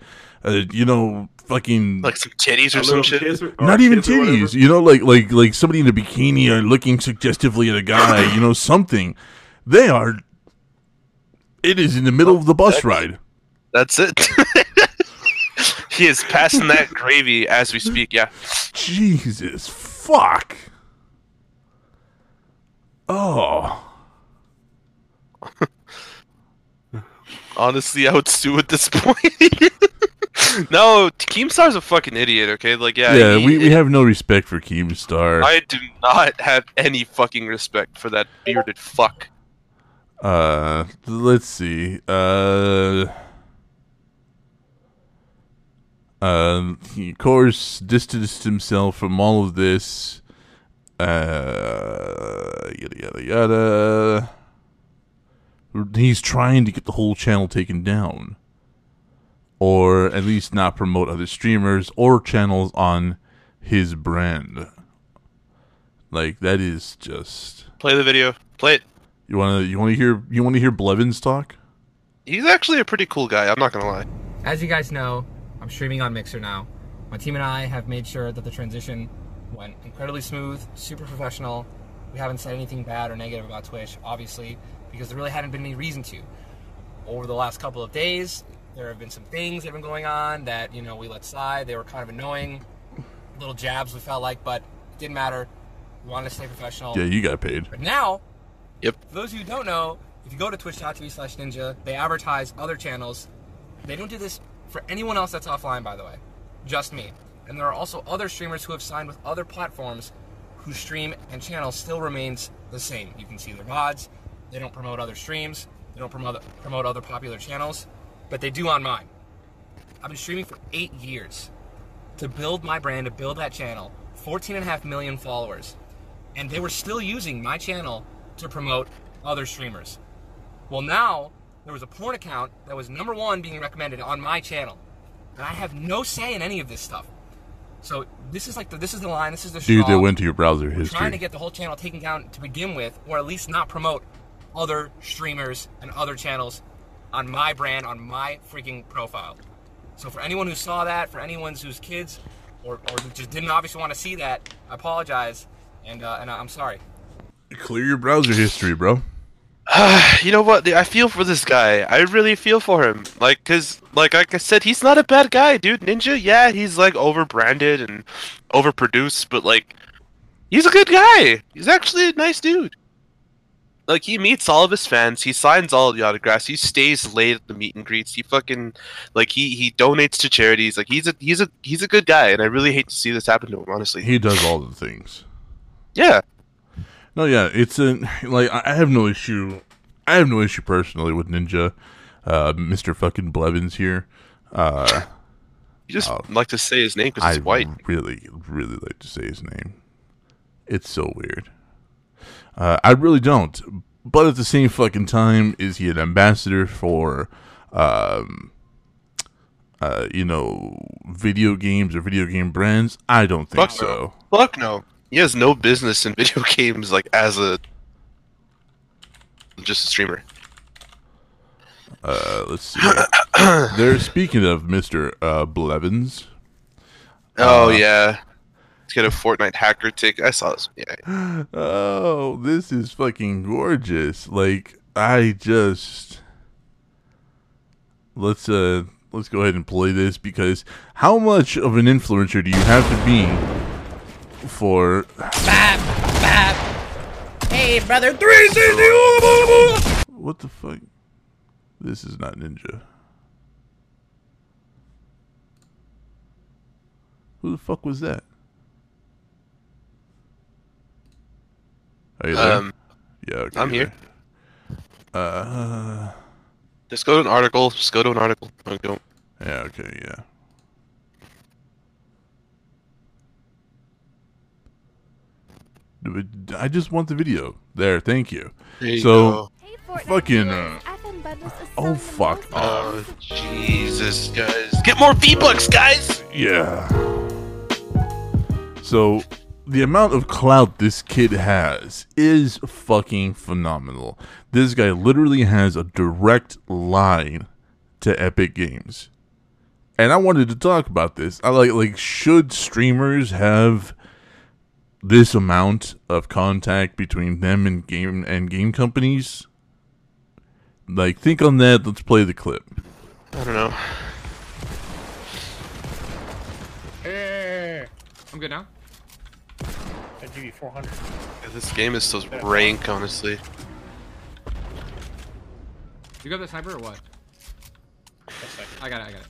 uh you know, fucking Like some titties or some little shit. kiss or- not even kiss or whatever. titties, you know, like like like somebody in a bikini or looking suggestively at a guy, [COUGHS] you know, something. They are. It is in the middle of the bus That's- ride. That's it. [LAUGHS] he is passing that gravy as we speak. Yeah. Jesus fuck. Oh, [LAUGHS] Honestly, I would sue at this [LAUGHS] point. no, Keemstar's a fucking idiot. Okay, like yeah. yeah. he- we, we have no respect for Keemstar. I do not have any fucking respect for that bearded fuck. Uh, let's see. Uh, uh, he, of course, distanced himself from all of this. Uh, yada yada yada. He's trying to get the whole channel taken down, or at least not promote other streamers or channels on his brand. Like that is just. Play the video. Play it. You wanna you wanna hear you wanna hear Blevins talk? He's actually a pretty cool guy. I'm not gonna lie. As you guys know, I'm streaming on Mixer now. My team and I have made sure that the transition went incredibly smooth, super professional. We haven't said anything bad or negative about Twitch, obviously, because there really hadn't been any reason to. Over the last couple of days, there have been some things that have been going on that, you know, we let slide. They were kind of annoying, little jabs we felt like, but it didn't matter. We wanted to stay professional. Yeah, you got paid. But now, Yep. for those of you who don't know, if you go to twitch.tv slash ninja, they advertise other channels. They don't do this for anyone else that's offline, by the way. Just me. And there are also other streamers who have signed with other platforms whose stream and channel still remains the same. You can see their VODs. They don't promote other streams. They don't promote promote other popular channels, but they do on mine. I've been streaming for eight years to build my brand, to build that channel. 14 and a half million followers. And they were still using my channel to promote other streamers. Well, now there was a porn account that was number one being recommended on my channel, and I have no say in any of this stuff. So this is like the, this is the line. This is the Dude, straw. that went to your browser We're trying to get the whole channel taken down to begin with, or at least not promote other streamers and other channels on my brand, on my freaking profile. So for anyone who saw that, for anyone whose kids or, or who just didn't obviously want to see that, I apologize, and uh, and I'm sorry. Clear your browser history, bro. [SIGHS] you know what? I feel for this guy. I really feel for him. Like, cause, like, like I said, he's not a bad guy, dude. Ninja, yeah, he's like overbranded and overproduced, but like, he's a good guy. He's actually a nice dude. Like, he meets all of his fans. He signs all of the autographs. He stays late at the meet and greets. He fucking, like, he he donates to charities. Like, he's a he's a he's a good guy, and I really hate to see this happen to him. Honestly, He does all the things. yeah. No, yeah, it's a like I I have no issue I have no issue personally with Ninja, uh, Mister fucking Blevins here. Uh, You just Oh. like to say his name because I he's white. really, really like to say his name. It's so weird. Uh, I really don't. But at the same fucking time, is he an ambassador for, um, uh, you know, video games or video game brands? I don't think Fuck so. Fuck no. He has no business in [LAUGHS] video games like as a just a streamer. Uh, let's see. They're [COUGHS] speaking of Mister uh, Blevins. Oh Uh, yeah. Let's get a Fortnite hacker tick. I saw this. Yeah. [GASPS] Oh, this is fucking gorgeous. Like I just let's uh let's go ahead and play this because how much of an influencer do you have to be for Bap, bap. Hey, brother, 360. what the fuck? This is not ninja. Who the fuck was that? Are you there? Um, yeah, okay, I'm here. there. Uh, Just go to an article. Just go to an article. Go. yeah, okay, yeah. I just want the video. There, thank you. There you So- go. Fucking, uh, FM Bundles is oh, fuck most. Oh Jesus, guys! Get more V bucks, guys. Yeah. So, the amount of clout this kid has is fucking phenomenal. This guy literally has a direct line to Epic Games. And I wanted to talk about this. I like like should streamers have this amount of contact between them and game and game companies? Like think on that. Let's play the clip. I don't know. I'm good now. I'll give you 400. Yeah, This game is so rank, honestly. You got the sniper or what? I got it. I got it.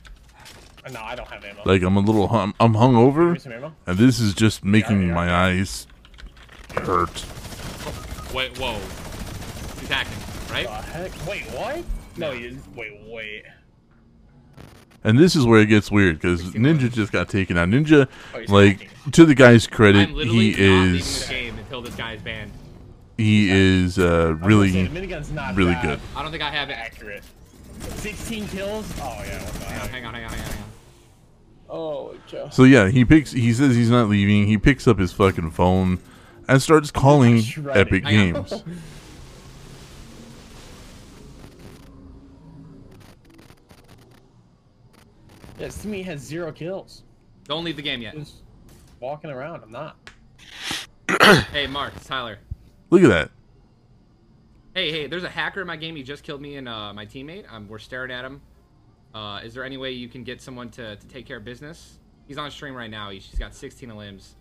uh, no, I don't have ammo. Like I'm a little hum- I'm hungover. me some ammo. And this is just making yeah, my eyes hurt. Wait, whoa. He's hacking, right? The heck? Wait, what? No, you. Wait, wait. And this is where it gets weird because Ninja just got taken out. Ninja, Oh, like to the guy's credit, I'm he not leaving the is game until this guy is banned. he is uh, I say, really the really that good. I don't think I have it. Accurate. 16 kills? Oh, yeah. Hang on, hang on, hang on, hang on. Oh, Joe. So yeah, he picks. He says he's not leaving. He picks up his fucking phone and starts calling Epic Games. [LAUGHS] Yeah, Simi has zero kills. Don't leave the game yet. Just walking around. I'm not. [CLEARS THROAT] Hey, Mark, it's Tyler. Look at that. Hey, hey, there's a hacker in my game. He just killed me and uh, my teammate. Um, we're staring at him. Uh, is there any way you can get someone to, to take care of business? He's on stream right now. He's, he's got 16 limbs.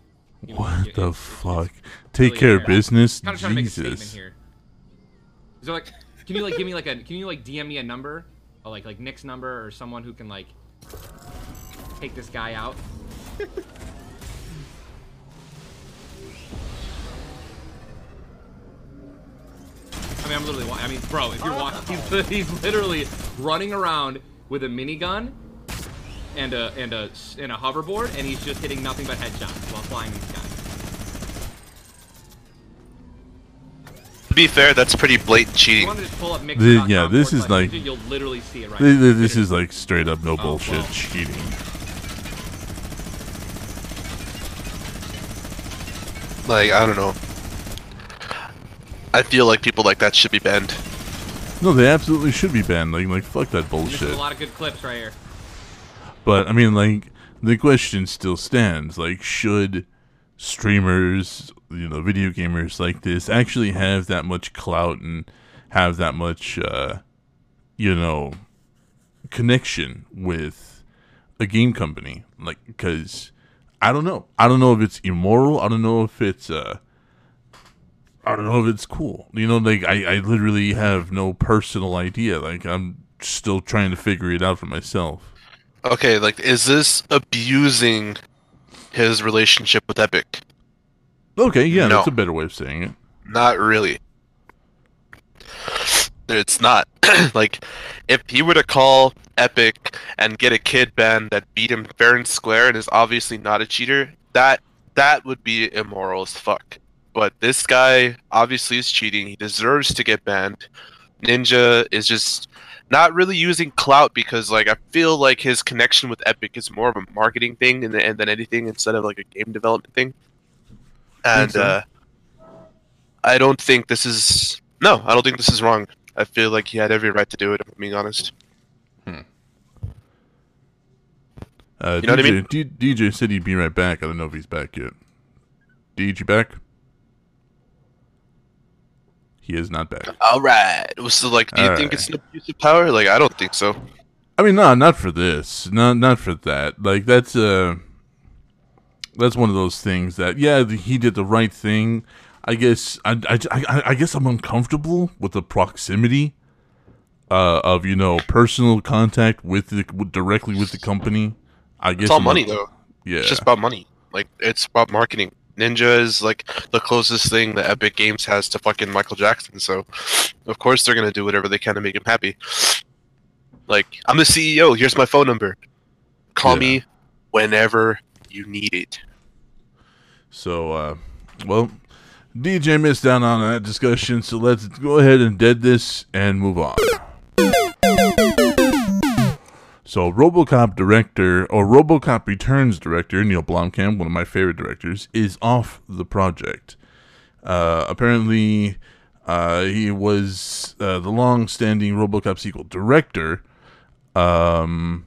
He- What it- the it's- it's- fuck? it's Take really care of bad. business, Kind of trying to make a Jesus. here. Is there like, can you like give me like a, can you like DM me a number, or like like Nick's number or someone who can like take this guy out? I mean, I'm literally. I mean, bro, if you're watching, [LAUGHS] he's, he's literally running around with a minigun and a and a and a hoverboard, and he's just hitting nothing but headshots while flying in the To be fair, that's pretty blatant cheating. want to just pull up Mixer The- yeah, this is slash like- you'll literally see it right. Th- now. This is like straight up no Oh, bullshit well. cheating. Like I don't know. I feel like people like that should be banned. No, they absolutely should be banned. Like, like fuck that This is bullshit. a lot of good clips right here. But I mean, like the question still stands: like, should streamers, you know, video gamers like this actually have that much clout and have that much, uh, you know, connection with a game company? Like, because I don't know. I don't know if it's immoral. I don't know if it's uh. I don't know if it's cool. You know, like I, I literally have no personal idea. Like I'm still trying to figure it out for myself. Okay, like is this abusing his relationship with Epic? Okay, yeah, No. that's a better way of saying it. Not really. It's not. [CLEARS THROAT] like, if he were to call Epic and get a kid banned that beat him fair and square and is obviously not a cheater, that that would be immoral as fuck. But this guy obviously is cheating. He deserves to get banned. Ninja is just not really using clout because, like, I feel like his connection with Epic is more of a marketing thing than, than anything instead of like a game development thing. And so. uh, I don't think this is no. I don't think this is wrong. I feel like he had every right to do it. If I'm being honest. Uh, You know what I DJ, mean? D- DJ said he'd be right back. I don't know if he's back yet. DJ you back? He is not back. All right. So, like, do you think Alright. it's an abuse of power? Like, I don't think so. I mean, no, not for this. Not not for that. Like that's uh that's one of those things that yeah, he did the right thing. I guess I, I, I, I guess I'm uncomfortable with the proximity uh, of you know personal contact with the with, directly with the company. I guess It's all I'm money, un- though. Yeah, It's just about money. Like, it's about marketing. Ninja is like the closest thing that Epic Games has to fucking Michael Jackson. So, of course, they're gonna do whatever they can to make him happy. Like, I'm the CEO. Here's my phone number. Call Yeah. me whenever you need it. So, uh, well, DJ missed out on that discussion, so let's go ahead and dead this and move on. So, RoboCop director or RoboCop Returns director Neil Blomkamp, one of my favorite directors, is off the project. Uh, apparently, uh, he was uh, the long-standing RoboCop sequel director. Um,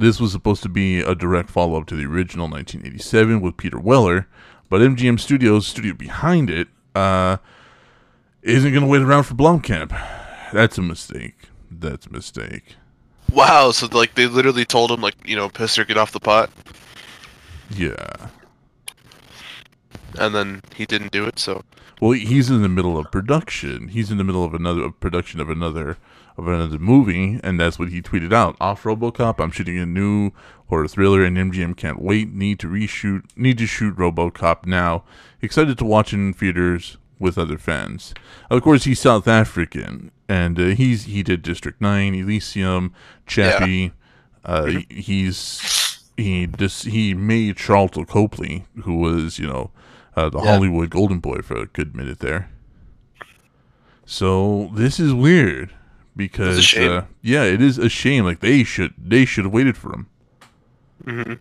this was supposed to be a direct follow-up to the original 1987 with Peter Weller, but MGM Studios, studio behind it, uh, isn't going to wait around for Blomkamp. That's a mistake. That's a mistake. Wow. So, like, they literally told him, like, you know, piss or get off the pot, Yeah. and then he didn't do it. So, Well, he's in the middle of production. He's in the middle of another of production of another of another movie, and that's what he tweeted out. Off RoboCop, I'm shooting a new horror thriller, and MGM can't wait. Need to reshoot. Need to shoot RoboCop now. Excited to watch it in theaters with other fans. Of course, he's South African, and uh, he's he did District Nine, Elysium, Chappie. Uh, he- he's he just he made Sharlto Copley, who was you know uh, the Yeah. Hollywood Golden Boy for a good minute there. So this is weird because. Uh, yeah, it is a shame. Like they should they should have waited for him. hmm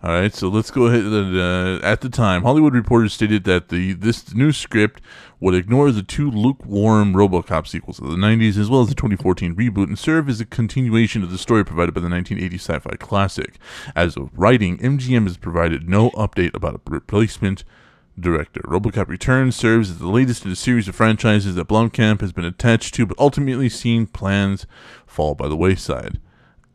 All right, so let's go ahead. And, uh, at the time, Hollywood Reporter stated that the this new script would ignore the two lukewarm RoboCop sequels of the '90s, as well as the 2014 reboot, and serve as a continuation of the story provided by the 1980 sci-fi classic. As of writing, MGM has provided no update about a replacement director. RoboCop Returns serves as the latest in a series of franchises that Blomkamp has been attached to, but ultimately seen plans fall by the wayside.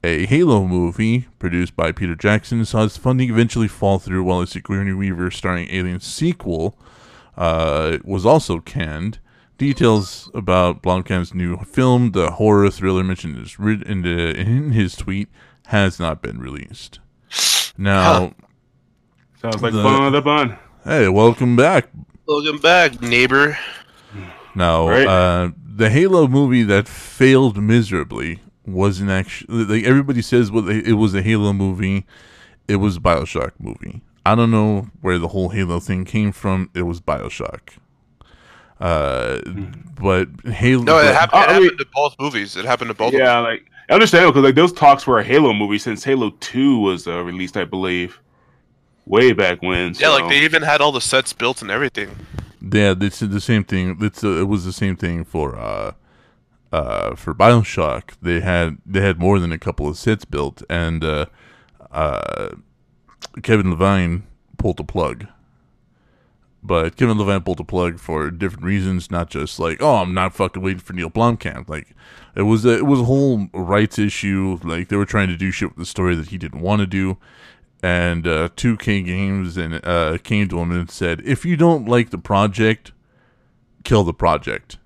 A Halo movie produced by Peter Jackson saw its funding eventually fall through, while a Sigourney Weaver starring Alien sequel uh, was also canned. Details about Blomkamp's new film, the horror thriller mentioned in his, in, his tweet, has not been released. Now, Sounds like The- fun on the bun. Hey, welcome back, Welcome back, neighbor. Now, Right. uh, the Halo movie that failed miserably wasn't actually like everybody says. Well, it was a Halo movie. It was a Bioshock movie. I don't know where the whole Halo thing came from. It was Bioshock. Uh, but Halo. No, it, but- happened, it I mean- happened to both movies. It happened to both. of them. Yeah, like I understand because like those talks were a Halo movie since Halo Two was uh, released, I believe, way back when. Yeah, like they even had all the sets built and everything. Yeah, it's the same thing. It's uh, it was the same thing for uh, uh, for Bioshock. They had they had more than a couple of sets built, and uh, uh, Kevin Levine pulled the plug. But Kevin Levine pulled the plug for different reasons, not just like, oh, I'm not fucking waiting for Neil Blomkamp. Like, it was a, it was a whole rights issue. Like they were trying to do shit with the story that he didn't want to do and uh, 2K Games and uh, came to him and said, "If you don't like the project, kill the project.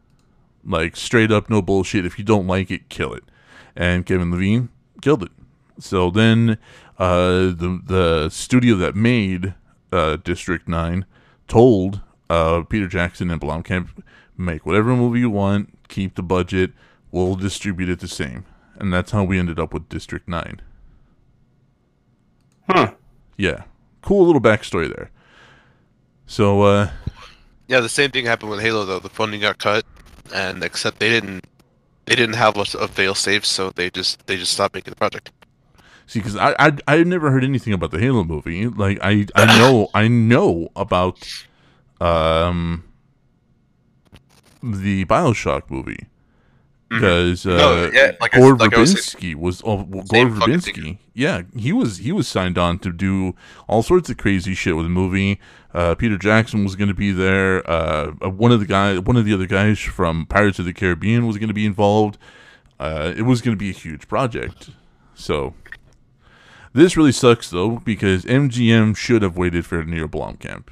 Like straight up, no bullshit. If you don't like it, kill it." And Kevin Levine killed it. So then, uh, the the studio that made uh, District Nine told uh, Peter Jackson and Blomkamp make whatever movie you want, keep the budget, we'll distribute it the same, and that's how we ended up with District Nine. Huh. Yeah, cool little backstory there. So, uh, Yeah, the same thing happened with Halo though. The funding got cut, and except they didn't they didn't have a, a fail safe, so they just they just stopped making the project. See, because I, I I never heard anything about the Halo movie. Like I I [LAUGHS] know I know about um the Bioshock movie because uh, Mm-hmm. No, yeah, like Gore like was Verbinski was oh, well, Gore Same fucking thing. Verbinski. Yeah, he was he was signed on to do all sorts of crazy shit with the movie. Uh, Peter Jackson was going to be there. Uh, uh, one of the guy, one of the other guys from Pirates of the Caribbean was going to be involved. Uh, it was going to be a huge project. So this really sucks though because MGM should have waited for Neil Blomkamp.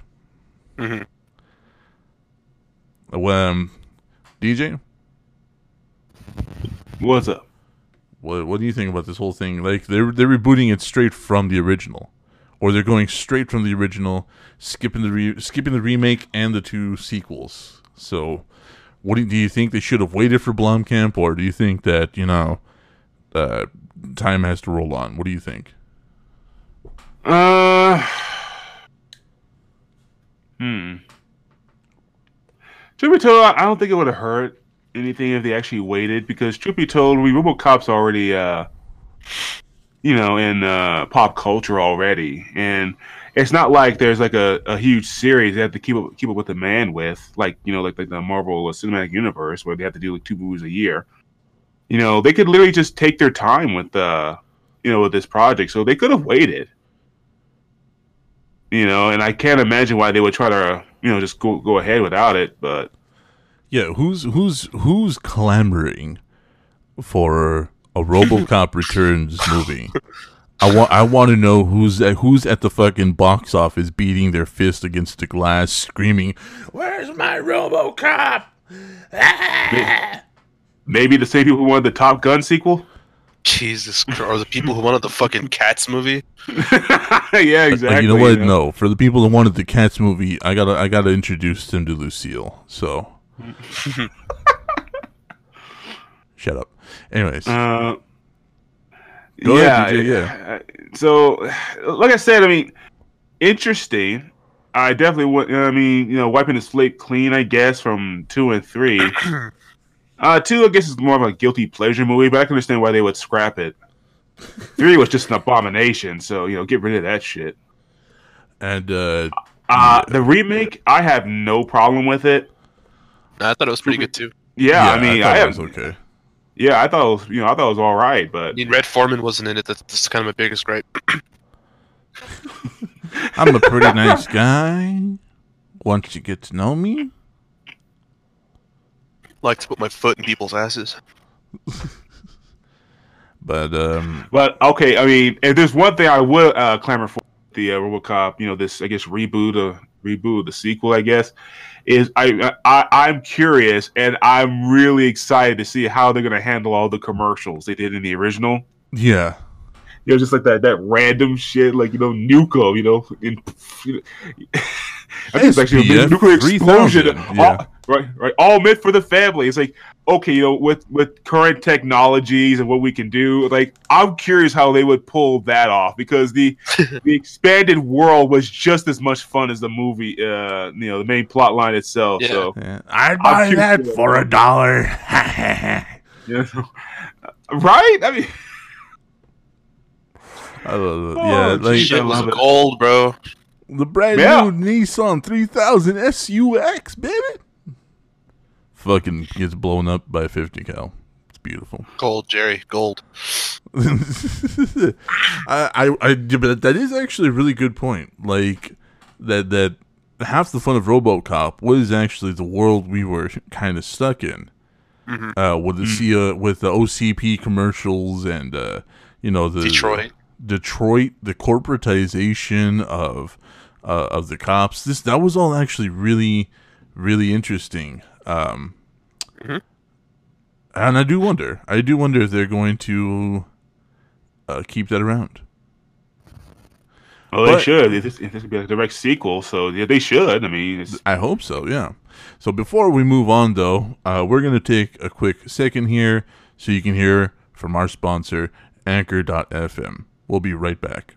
Mhm. Um, DJ, What's up? what what do you think about this whole thing? Like they're they're rebooting it straight from the original, or they're going straight from the original, skipping the re- skipping the remake and the two sequels. So, what do you, do you think they should have waited for Blomkamp, or do you think that you know, uh, time has to roll on? What do you think? Uh, hmm. Truth be told, I don't think it would have hurt anything if they actually waited because, truth be told, we RoboCop's already, uh, you know, in uh, pop culture already, and it's not like there's like a, a huge series they have to keep up keep up with the man with, like you know, like like the Marvel Cinematic Universe where they have to do like two movies a year. You know, they could literally just take their time with the, you know, with this project, so they could have waited you know, and I can't imagine why they would try to, you know, just go go ahead without it. But Yeah, who's who's who's clamoring for a RoboCop [LAUGHS] Returns movie? I want I want to know who's at, who's at the fucking box office beating their fist against the glass, screaming, "Where's my RoboCop?" Ah! maybe the same people who wanted the Top Gun sequel. Jesus Christ! Or the people who wanted the fucking Cats movie. [LAUGHS] yeah, exactly. Like, you know what? No, for the people that wanted the Cats movie, I gotta I gotta introduce them to Lucille. So, [LAUGHS] shut up. Anyways, Uh, Go yeah, ahead, DJ, yeah. So, like I said, I mean, interesting. I definitely would. I mean, you know, wiping the slate clean, I guess, from two and three. [COUGHS] uh, two, I guess, is more of a guilty pleasure movie, but I can understand why they would scrap it. Three was just an abomination, so you know, get rid of that shit. and uh, Uh, the remake, I have no problem with it. Nah, I thought it was pretty good too. Yeah, I mean, thought I, it was okay. yeah, I thought it was, you know, I thought it was all right, I but mean, Red Foreman wasn't in it. That's, that's kind of my biggest gripe. [LAUGHS] I'm a pretty nice guy. Once you get to know me, like to put my foot in people's asses. [LAUGHS] but um, but okay, I mean, if there's one thing I would uh, clamor for the uh, RoboCop, you know, this I guess reboot of reboot the sequel, I guess, is I, I I'm curious and I'm really excited to see how they're gonna handle all the commercials they did in the original. yeah, You know, just like that that random shit, like you know, Nuco, you know, in, [LAUGHS] I think it's actually a nuclear explosion. yeah. All, right, right, all meant for the family. It's like okay, you know, with with current technologies and what we can do, like I'm curious how they would pull that off because the [LAUGHS] the expanded world was just as much fun as the movie. Uh, you know, the main plot line itself. Yeah. So, yeah. I'd buy that for a dollar. [LAUGHS] yeah. right? I mean, [LAUGHS] I love it. Oh, yeah, like geez. I Shit was love it. gold, bro. the brand Yeah. new Nissan 3000 SUX, baby. Fucking gets blown up by a 50 cal. It's beautiful. Gold, Jerry. Gold. [LAUGHS] I, I, I, but that is actually a really good point. Like that, that half the fun of RoboCop was actually the world we were kind of stuck in. Uh, with the C, uh, with the OCP commercials and uh, you know the Detroit. Detroit, the corporatization of uh, of the cops. This that was all actually really, really interesting. Um, And I do wonder. I do wonder if they're going to uh, keep that around. Well, they should. This, could be a direct sequel, so yeah, they should. I mean, I hope so, yeah. So before we move on, though, uh, we're going to take a quick second here so you can hear from our sponsor, Anchor.fm. We'll be right back.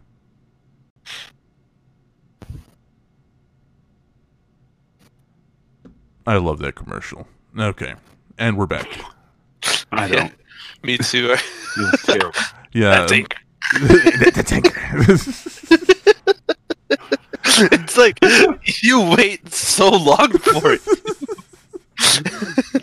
I love that commercial. Okay. And we're back. I don't. [LAUGHS] Me too. [LAUGHS] It was terrible. Yeah. That tank. [LAUGHS] That's Anchor. it's like you wait so long for it.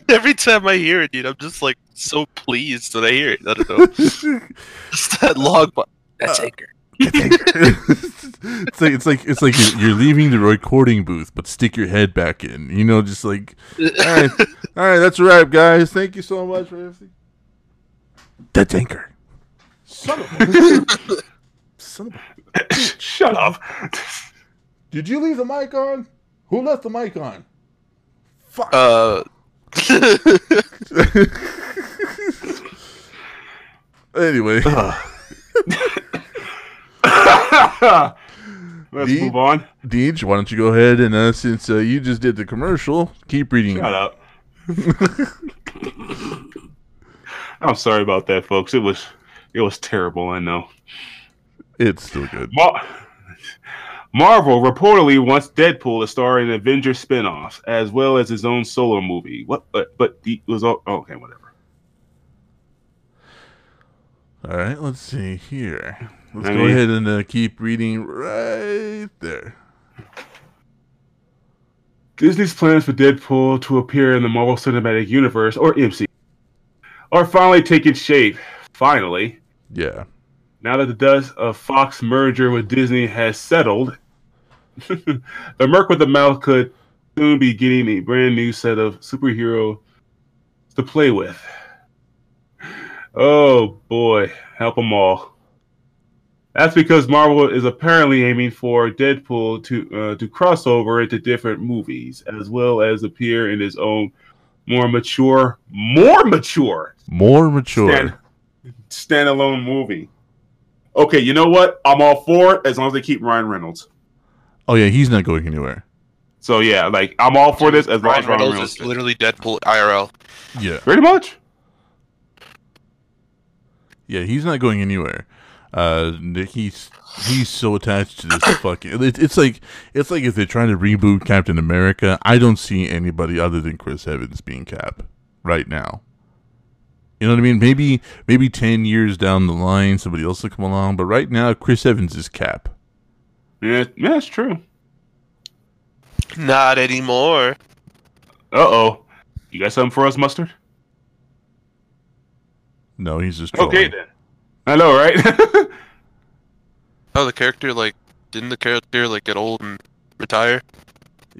Every time I hear it, dude, I'm just like so pleased when I hear it. I don't know. Just that long. bu- That's uh, anchor. [LAUGHS] it's like it's like it's like you're, you're leaving the recording booth, but stick your head back in. You know, just like all right, [LAUGHS] all right, that's a wrap, guys. Thank you so much for everything. That's anchor. Son of a, [LAUGHS] son of a. Shut up. Did you leave the mic on? Who left the mic on? Fuck. Uh, anyway, [LAUGHS] Let's The- move on. Deej, why don't you go ahead and uh, since uh, you just did the commercial, keep reading. Shut up. [LAUGHS] I'm sorry about that, folks. It was it was terrible. I know. It's still good. Mar- Marvel reportedly wants Deadpool to star in Avengers spin-offs as well as his own solo movie. What? But but it was all oh, okay. Whatever. All right, let's see here. Let's I go mean- ahead and uh, keep reading right there. Disney's plans for Deadpool to appear in the Marvel Cinematic Universe or MCU are finally taking shape. Finally, Yeah. now that the dust of Fox merger with Disney has settled, [LAUGHS] the Merc with the Mouth could soon be getting a brand new set of superhero to play with. Oh boy, help them all. That's because Marvel is apparently aiming for Deadpool to uh, to cross over into different movies, as well as appear in his own more mature, more mature More mature. stand, standalone movie. Okay, you know what? I'm all for it as long as they keep Ryan Reynolds. Oh yeah, he's not going anywhere. So yeah, like I'm all for this as long Ryan as Ryan Reynolds Reynolds. is literally Deadpool IRL. Yeah. Pretty much. Yeah, he's not going anywhere. Uh, he's he's so attached to this fucking. It, it's like it's like if they're trying to reboot Captain America. I don't see anybody other than Chris Evans being Cap right now. You know what I mean? Maybe maybe ten years down the line, somebody else will come along. But right now, Chris Evans is Cap. Yeah, yeah, that's true. Not anymore. Uh oh. You got something for us, Mustard? No, he's just Okay then. I know, right? [LAUGHS] Oh, the character like didn't the character like get old and retire?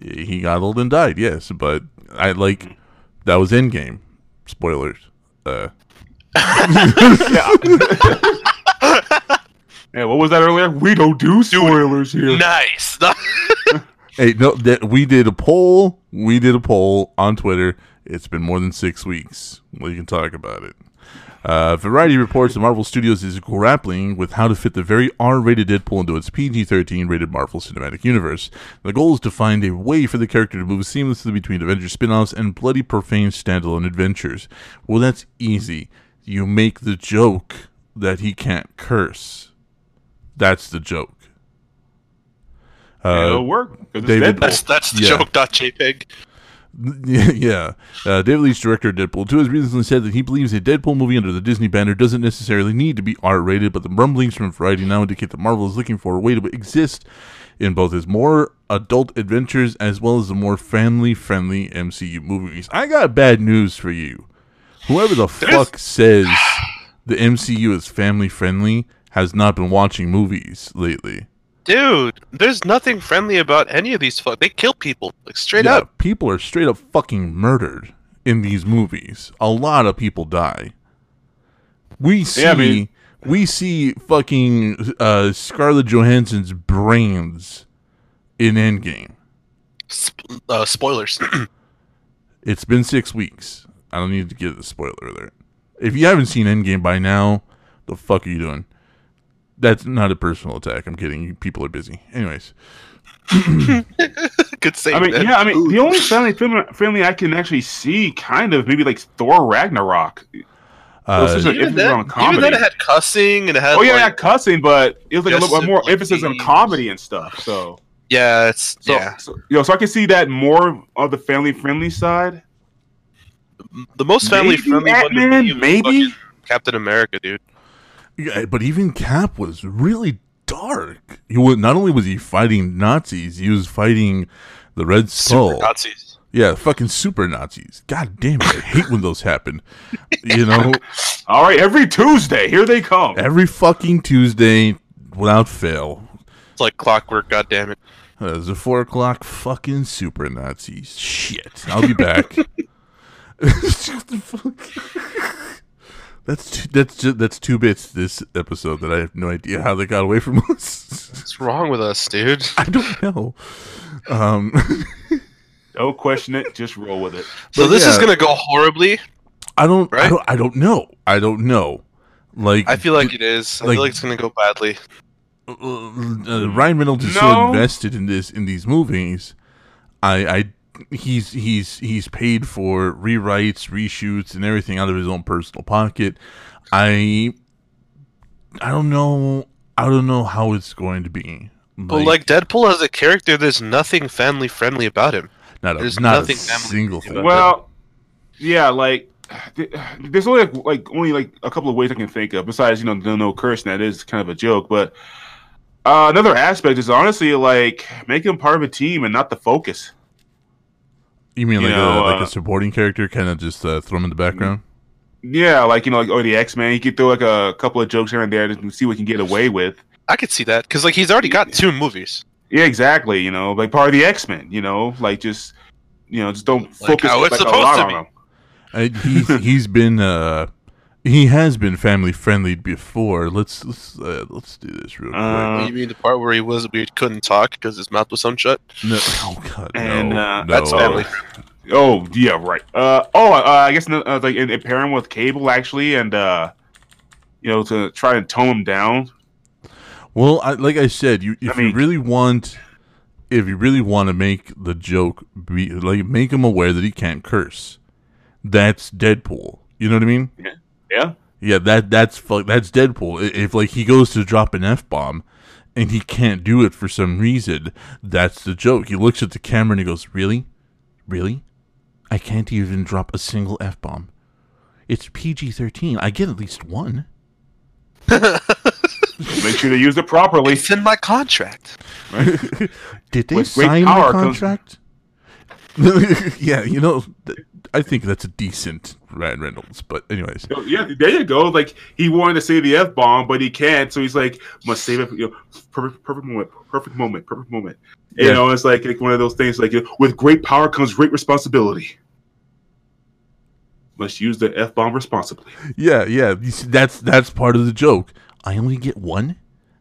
He got old and died. Yes, but I like that was in game. Spoilers. Uh, yeah. [LAUGHS] yeah. What was that earlier? We don't do spoilers here. Nice. [LAUGHS] Hey, no, that we did a poll. We did a poll on Twitter. It's been more than six weeks. We can talk about it. Uh, Variety reports that Marvel Studios is grappling with how to fit the very R-rated Deadpool into its PG-13 rated Marvel Cinematic Universe. The goal is to find a way for the character to move seamlessly between Avengers spin-offs and bloody profane standalone adventures. Well, that's easy. You make the joke that he can't curse. That's the joke. Uh, it'll work. David- Deadpool. that's that's the Yeah. joke. [LAUGHS] Yeah. Uh, David Leitch, director of Deadpool 2, has recently said that he believes a Deadpool movie under the Disney banner doesn't necessarily need to be R-rated, but the rumblings from Variety now indicate that Marvel is looking for a way to exist in both his more adult adventures as well as the more family-friendly MCU movies. I got bad news for you. Whoever the fuck says the MCU is family-friendly has not been watching movies lately. Dude, there's nothing friendly about any of these fuck. They kill people like straight yeah, up. people are straight up fucking murdered in these movies. A lot of people die. We see Yeah, I mean- we see fucking uh, Scarlett Johansson's brains in Endgame. Sp- uh, spoilers. [CLEARS THROAT] It's been six weeks. I don't need to give the spoiler alert. If you haven't seen Endgame by now, the fuck are you doing? That's not a personal attack. I'm kidding. People are busy. Anyways, [LAUGHS] Good save. I mean, man. yeah, I mean, the only family film- family I can actually see, kind of, maybe like Thor Ragnarok. uh, this is a- even emphasis then, even comedy. then it had cussing and it had Oh yeah, like, yeah, cussing, but it was like a little bit more like emphasis on comedy and stuff. So, yeah, it's so, yeah. so, you know, so I can see that more of the family friendly side. The most family Maybe friendly one would Ant-Man, be maybe? Captain America, dude. Yeah, but even Cap was really dark. He was not only was he fighting Nazis, he was fighting the Red Skull. Super Nazis. Yeah, fucking super Nazis. God damn it! I hate when those happen. You know, [LAUGHS] All right, every Tuesday, here they come. every fucking Tuesday, without fail. It's like clockwork. God damn it. Uh, it's a four o'clock fucking super Nazis. Shit. I'll be back. [LAUGHS] [LAUGHS] Shut the fuck- that's two, that's ju- that's two bits this episode that I have no idea how they got away from us. What's wrong with us, dude? [LAUGHS] I don't know. Um, [LAUGHS] Don't question it, just roll with it. So But this is gonna go horribly. I don't, I Right? don't. I don't know. I don't know. Like I feel like it is. I like- feel like it's gonna go badly. uh, uh, Ryan Reynolds is so invested in this in these movies. I, I he's he's he's paid for rewrites, reshoots, and everything out of his own personal pocket. I I don't know. I don't know how it's going to be. But like Deadpool as a character, there's nothing family friendly about him. not a, there's not a nothing family single thing. it. Well, yeah, like there's only like, like only like a couple of ways I can think of. Besides, you know, the no cursing that is kind of a joke. But uh, another aspect is honestly like make him part of a team and not the focus. You mean you like know, a like uh, a supporting character, kind of just uh, throw him in the background? Yeah, like you know, like oh the X Men, he could throw like a couple of jokes here and there to see what he can get away with. I could see that because like he's already got two movies. Yeah, exactly. You know, like part of the X Men. You know, like just you know, just don't Like focus how it's like, a supposed lot to on be. him. Uh, he's he's been uh he has been family friendly before. Let's let's uh, let's do this real quick. Uh, you mean the part where he was we couldn't talk because his mouth was sewn shut? no, oh god, and, no, uh, no. That's family. Oh yeah, right. Uh, oh, uh, I guess uh, like in, in pairing with Cable actually, and uh, you know to try and tone him down. Well, I, like I said, you if I mean- you really want, if you really want to make the joke be like make him aware that he can't curse, that's Deadpool. You know what I mean? Yeah, Yeah, Yeah, that that's fu- that's Deadpool. If like he goes to drop an f bomb, and he can't do it for some reason, that's the joke. He looks at the camera and he goes, "Really, really, I can't even drop a single f bomb. It's PG thirteen. I get at least one." [LAUGHS] make sure to use it properly. It's in my contract. [LAUGHS] Did they With sign the power comes- contract? [LAUGHS] yeah, you know, th- I think that's a decent Ryan Reynolds. But anyways, yeah, there you go. Like he wanted to say the f bomb, but he can't, so he's like, must save it. You know, perfect, perfect moment, perfect moment, perfect moment. You know, it's like, like one of those things. Like with great power comes great responsibility. Must use the f bomb responsibly. yeah, yeah, you see, that's that's part of the joke. I only get one.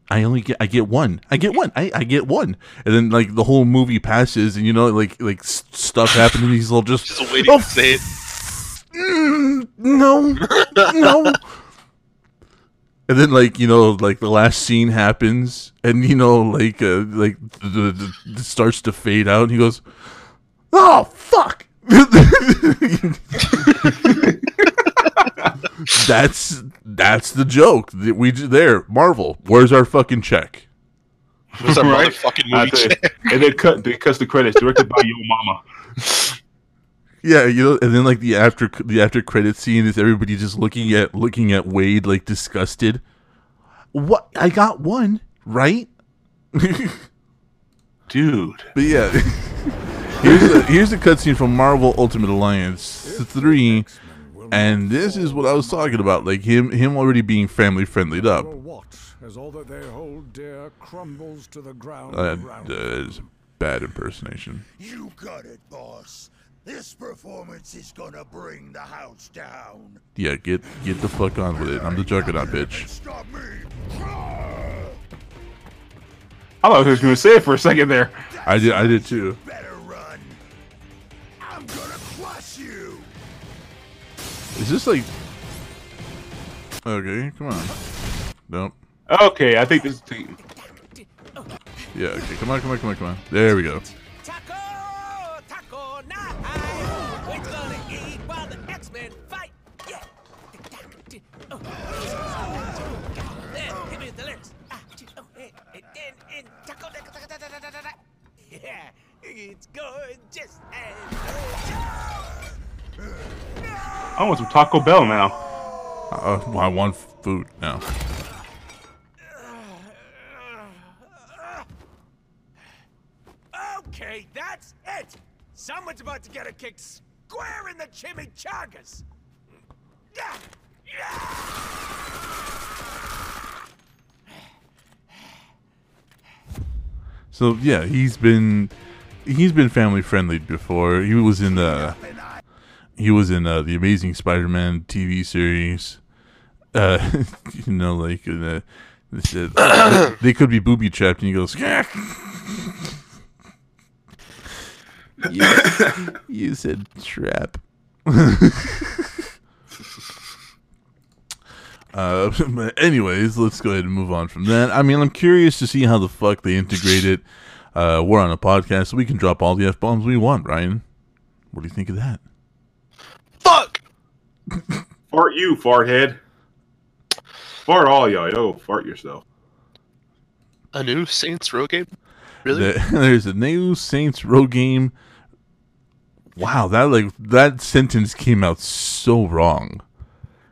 I only get I get one. I get one. I, I get one. And then like the whole movie passes, and you know, like like stuff happens, and he's all just Just waiting Oh, to say it. Mm, no, no. And then, like you know, like the last scene happens, and you know, like uh, like the, the, the starts to fade out. And he goes, "Oh fuck!" [LAUGHS] [LAUGHS] [LAUGHS] that's that's the joke that we there. Marvel, where's our fucking check? What's that Right? motherfucking movie? the- and then cut they cuts the credits directed by Yo Mama. Yeah, you know, and then like the after the after credit scene is everybody just looking at looking at Wade like disgusted. What? I got one right. [LAUGHS] Dude. But yeah, [LAUGHS] here's a here's a cutscene from Marvel Ultimate Alliance three, and this is what I was talking about, like him him already being family friendlied up. Will watch as all that they hold dear crumbles to the ground Uh, around that is bad impersonation. You got it, boss. This performance is gonna bring the house down. Yeah, get get the fuck on with it. I'm the Juggernaut, bitch. Stop me. I thought I was gonna say it for a second there. I did I did too. Is this like? Okay, come on. Nope. Okay, I think this. Is team. Yeah, okay, come on, come on, come on, come on. There we go. I want some Taco Bell now. Uh, well, I want food now. Okay, that's it! Someone's about to get a kick square in the chimichangas! Yeah! So yeah, he's been he's been family friendly before. He was in the he was in uh, the Amazing Spider-Man TV series. Uh, [LAUGHS] you know, like uh, they said [COUGHS] they could be booby trapped, and he goes, you, you said trap. [LAUGHS] Uh, [LAUGHS] but anyways, let's go ahead and move on from that. I mean, I'm curious to see how the fuck they integrate it. Uh, we're on a podcast, so we can drop all the f bombs we want. Ryan, what do you think of that? Fuck! [LAUGHS] Fart you, fart head. Fart all y'all. Yo, fart yourself. A new Saints Row game? Really? There- [LAUGHS] There's a new Saints Row game. Wow, that like that sentence came out so wrong.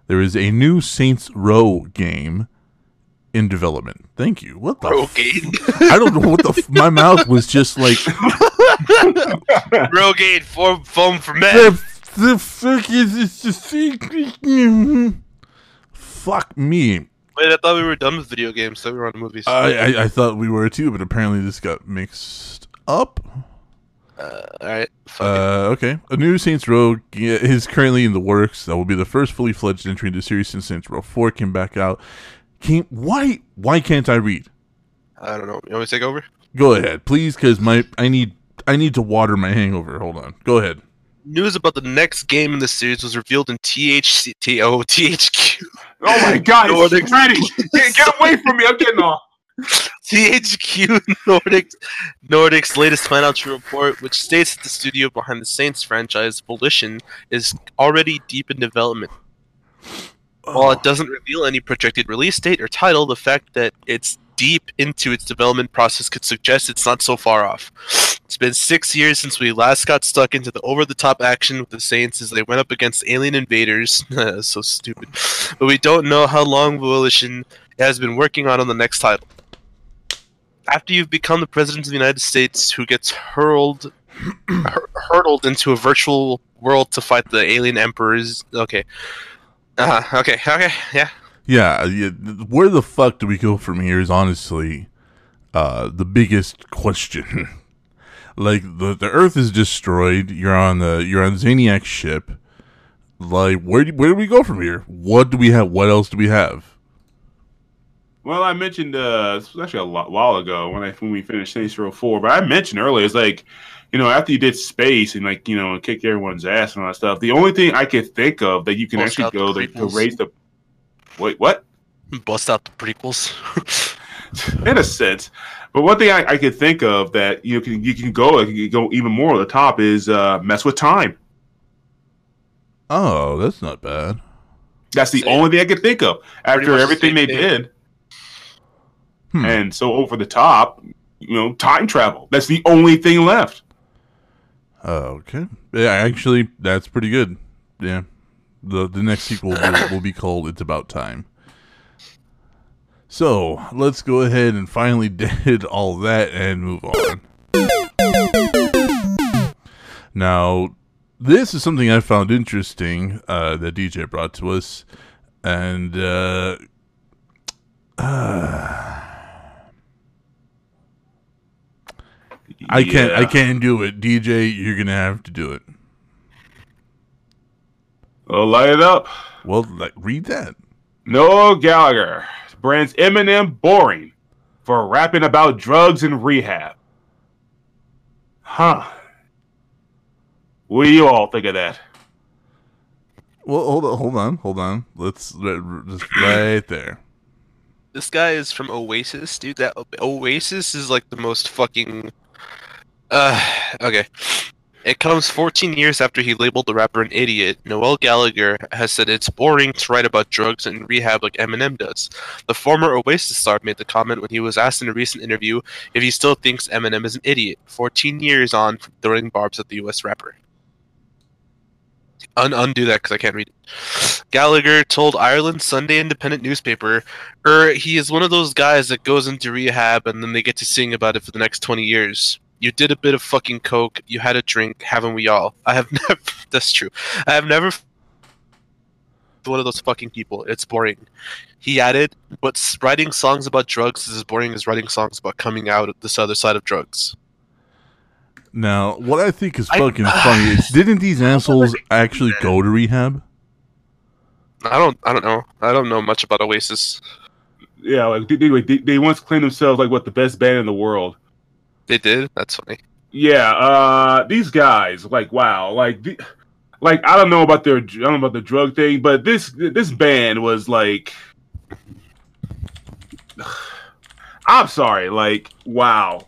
There is a new Saints Row game in development. Thank you. What the? Row f- game? I don't know what the. F- my mouth was just like [LAUGHS] Rogate form foam for men. The, fuck is this? The secret? Fuck me. Wait, I thought we were done with video games. So we were on movies. I, I I thought we were too, but apparently this got mixed up. Uh, all right. Uh, okay. A new Saints Row is currently in the works. That will be the first fully fledged entry into the series since Saints Row Four came back out. Came why why can't I read? I don't know. You want me to take over? Go ahead, please, because my I need I need to water my hangover. Hold on. Go ahead. News about the next game in the series was revealed in THC, T- oh, THQ. Oh my [LAUGHS] god, Nordic- it's [LAUGHS] ready. Get, get away from me. I'm getting off. THQ [LAUGHS] Nordic Nordic's latest financial report, which states that the studio behind the Saints franchise, Volition, is already deep in development. While it doesn't reveal any projected release date or title, the fact that it's deep into its development process could suggest it's not so far off. It's been six years since we last got stuck into the over-the-top action with the Saints as they went up against alien invaders. [LAUGHS] so stupid. But we don't know how long Volition has been working on on the next title after you've become the president of the United States who gets hurled [CLEARS THROAT] hur- hurtled into a virtual world to fight the alien emperors. Okay. Uh, okay, okay, yeah. Yeah, yeah, where the fuck do we go from here is honestly uh, the biggest question. [LAUGHS] like the the Earth is destroyed. You're on the you're on Zinyak's ship. Like where do, where do we go from here? What do we have? What else do we have? Well, I mentioned uh, this was actually a lot, while ago when I when we finished Saints Row Four, but I mentioned earlier it's like, you know, after you did space and like you know kick everyone's ass and all that stuff, the only thing I could think of that you can Bust actually out the go to, to raise the wait what Bust out the prequels. [LAUGHS] in a sense, but one thing I, I could think of that you can you can go you can go even more at the top is uh, mess with time. Oh, that's not bad. That's the Same. only thing I could think of after much the everything they thing. did. Hmm. And so over the top, you know, time travel. That's the only thing left. Oh, okay. Yeah, actually, that's pretty good. Yeah. The the next sequel will, will be called It's About Time. So, let's go ahead and finally [LAUGHS] did all that and move on. Now, this is something I found interesting uh, that DJ brought to us. And, uh, I can't I can't do it. DJ, you're going to have to do it. Well, light it up. Well, like, read that. Noel Gallagher brands Eminem boring for rapping about drugs and rehab. Huh. What do you all think of that? Well, hold on, hold on, hold on. Let's just [CLEARS THROAT] right there. This guy is from Oasis, dude. That Oasis is like the most fucking. Uh, okay. It comes 14 years after he labeled the rapper an idiot. Noel Gallagher has said it's boring to write about drugs and rehab like Eminem does. The former Oasis star made the comment when he was asked in a recent interview if he still thinks Eminem is an idiot. 14 years on from throwing barbs at the U.S. rapper. Un- undo that because I can't read it. Gallagher told Ireland's Sunday Independent newspaper, er, he is one of those guys that goes into rehab and then they get to sing about it for the next 20 years. You did a bit of fucking coke, you had a drink, haven't we all? I have [LAUGHS] never, that's true. I have never one of those fucking people. It's boring. He added, but writing songs about drugs is as boring as writing songs about coming out at this other side of drugs. Now, what I think is I- fucking [SIGHS] funny is didn't these assholes actually go to rehab? I don't, I don't know. I don't know much about Oasis. Yeah, like they, they, they, they once claimed themselves like what the best band in the world. They did. That's funny. Yeah, uh, these guys, like, wow, like, the, like I don't know about their, I don't know about the drug thing, but this this band was like, [SIGHS] I'm sorry, like, wow.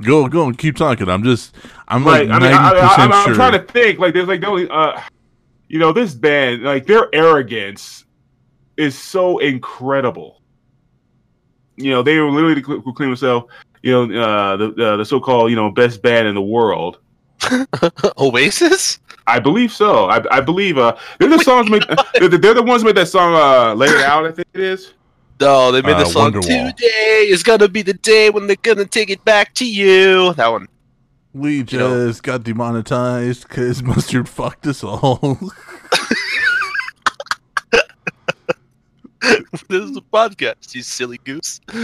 Go, go, and keep talking. I'm just, I'm Like, like I mean, ninety I, I, percent I'm, sure. I'm trying to think, like, there's like the only, uh, you know, this band, like, their arrogance is so incredible. You know, they were literally who claim themselves, you know, uh, the uh, the so-called, you know, best band in the world. [LAUGHS] Oasis? I believe so. I, I believe uh, they're the songs made. [LAUGHS] they're, the- they're the ones who made that song uh, "Lay It Out." I think it is. No, they made the Uh, song Wonderwall. "Today is gonna be the day when they're gonna take it back to you." That one. we just got demonetized because [LAUGHS] mustard fucked us all. [LAUGHS] this is a podcast, you silly goose. We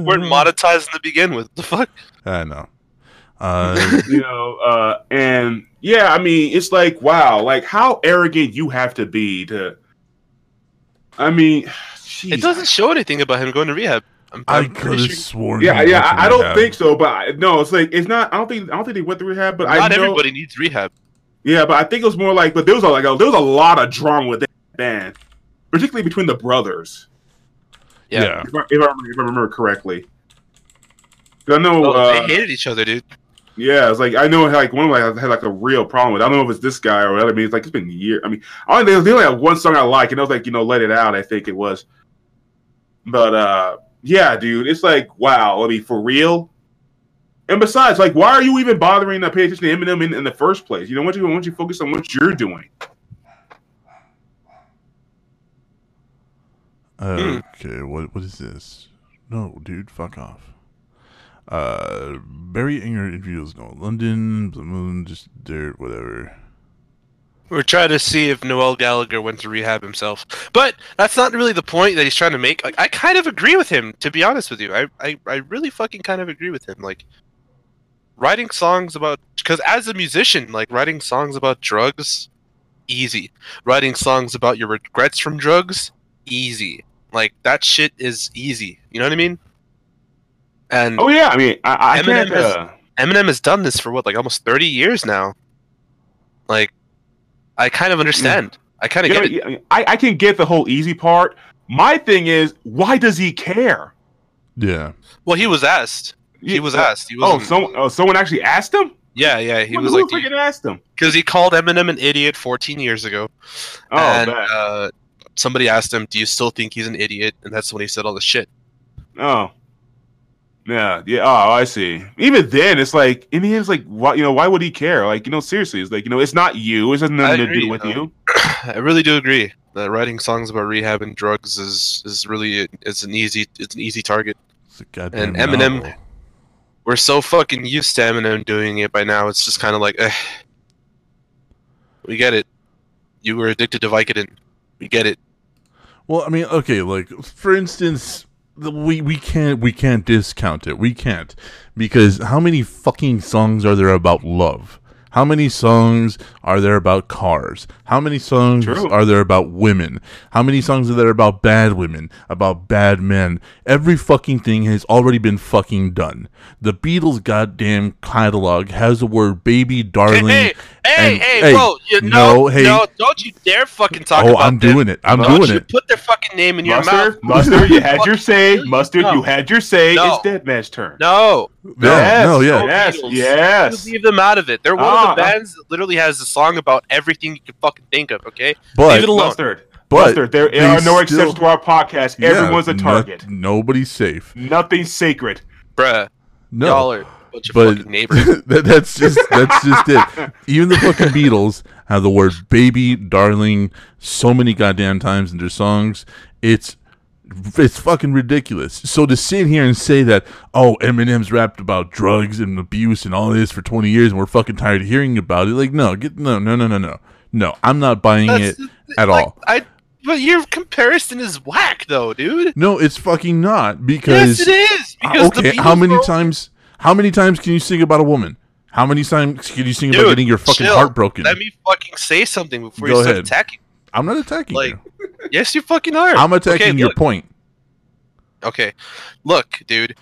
weren't monetizing to begin with. The fuck? I know. Uh, [LAUGHS] You know, uh, and yeah, I mean, it's like wow, like how arrogant you have to be to. I mean, jeez. It doesn't show anything about him going to rehab. I'm, I I'm could have sure. sworn. Yeah, he yeah, went to I, I don't rehab. think so, but I, no, it's like it's not. I don't think I don't think they went through rehab, but I Not know. everybody needs rehab. Yeah, but I think it was more like, but there was a, like a, there was a lot of drama with that band, particularly between the brothers. Yeah. Yeah. If I, if I, if I remember correctly. I know. Oh, uh, they hated each other, dude. Yeah, it's like I know like one of them had like a real problem with. it. I don't know if it's this guy or whatever. I mean, it's like it's been years. I mean, I only they only have one song I like, and it was like you know, "Let It Out." I think it was. But uh, yeah, dude, it's like wow. I mean, for real. And besides, like, why are you even bothering to pay attention to Eminem in, in the first place? You know, why don't you why don't you focus on what you're doing? Okay, what what is this? No, dude, fuck off. Uh, Barry Enger interviews no London, Blue Moon, just dirt, whatever. We're trying to see if Noel Gallagher went to rehab himself, but that's not really the point that he's trying to make. Like, I kind of agree with him, to be honest with you. I, I, I really fucking kind of agree with him. Like, writing songs about because as a musician, like writing songs about drugs, easy. Writing songs about your regrets from drugs, easy. Like that shit is easy. You know what I mean? And Oh yeah, I mean, I, I Eminem can't. has- Uh, Eminem has done this for what, like almost thirty years now. Like, I kind of understand. I kind of you know, get it. I, I can get the whole easy part. My thing is, why does he care? Yeah, Well, he was asked. He was Uh, asked. He Oh, was. someone, oh, someone actually asked him. yeah, yeah. He Who- was who like, freaking asked him? because he called Eminem an idiot 14 years ago, Oh, and bad. uh, somebody asked him, "Do you still think he's an idiot?" And that's when he said all the shit. oh, yeah, yeah. Oh, I see. Even then, it's like in the end, it's like, why? You know, why would he care? Like, you know, seriously, it's like, you know, it's not you. It has nothing I to do with though. you. [CLEARS THROAT] I really do agree that writing songs about rehab and drugs is is really it's an easy it's an easy target. it's a and Eminem, novel. We're so fucking used to Eminem doing it by now. It's just kind of like, eh. we get it. You were addicted to Vicodin. We get it. Well, I mean, okay, like for instance, the, we we can't we can't discount it. We can't because how many fucking songs are there about love? How many songs are there about cars? How many songs True. are there about women? How many songs are there about bad women, about bad men? Every fucking thing has already been fucking done. The Beatles' goddamn catalog has the word "baby," "darling," Hey, hey, Hey, And- hey, hey, bro! You, no, no, hey. no, don't you dare fucking talk Oh, about I'm them. doing it. I'm Don't doing you it. Put their fucking name in your Mustard, mouth. [LAUGHS] Mustard, you had your say. you. Mustard, No. you had your say. No. It's Dead Man's turn. No, Yeah, Yes. no, yeah. Yes, Beatles. yes. You leave them out of it. They're one Ah, of the bands that literally has a song about everything you can fucking think of. Okay, But leave it alone. Mustard. But Mustard, there are no still- exceptions to our podcast. Yeah, Everyone's a no- target. nobody's safe. Nothing's sacred. bruh. No. Y'all are a bunch of but fucking [LAUGHS] neighbors. that, that's just that's just it. [LAUGHS] Even the fucking Beatles have the word "baby," "darling" so many goddamn times in their songs. It's it's fucking ridiculous. So to sit here and say that oh Eminem's rapped about drugs and abuse and all this for twenty years and we're fucking tired of hearing about it, like no, get no no no no no no. I'm not buying That's- it at like, all. I. But your comparison is whack, though, dude. No, it's fucking not because Yes, it is. Uh, Because the okay, how many times? How many times can you sing about a woman? How many times can you sing about getting your fucking chill. heart broken? Let me fucking say something before Go you start ahead. attacking. I'm not attacking Like, you. [LAUGHS] yes, you fucking are. I'm attacking Okay, your look. point. Okay, look, dude.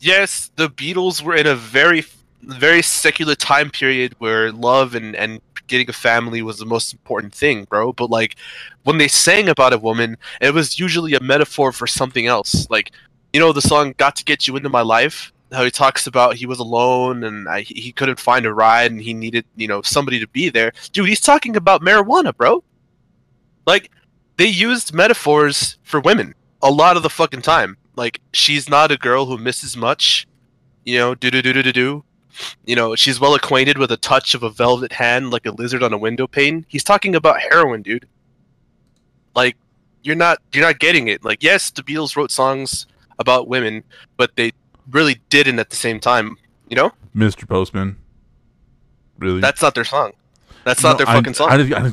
Yes, the Beatles were in a very, very secular time period where love and and getting a family was the most important thing, bro. But like, when they sang about a woman, it was usually a metaphor for something else. Like, you know, the song "Got to Get You Into My Life." How he talks about he was alone and I, he couldn't find a ride and he needed, you know, somebody to be there. Dude, he's talking about marijuana, bro. Like, they used metaphors for women a lot of the fucking time. Like she's not a girl who misses much, you know, do do do do do do. You know, she's well acquainted with a touch of a velvet hand like a lizard on a window pane. He's talking about heroin, dude. Like you're not you're not getting it. Like yes, the Beatles wrote songs about women, but they really didn't at the same time. You know, Mr. Postman. Really? that's not their song. That's No, not their I- fucking song. I, I,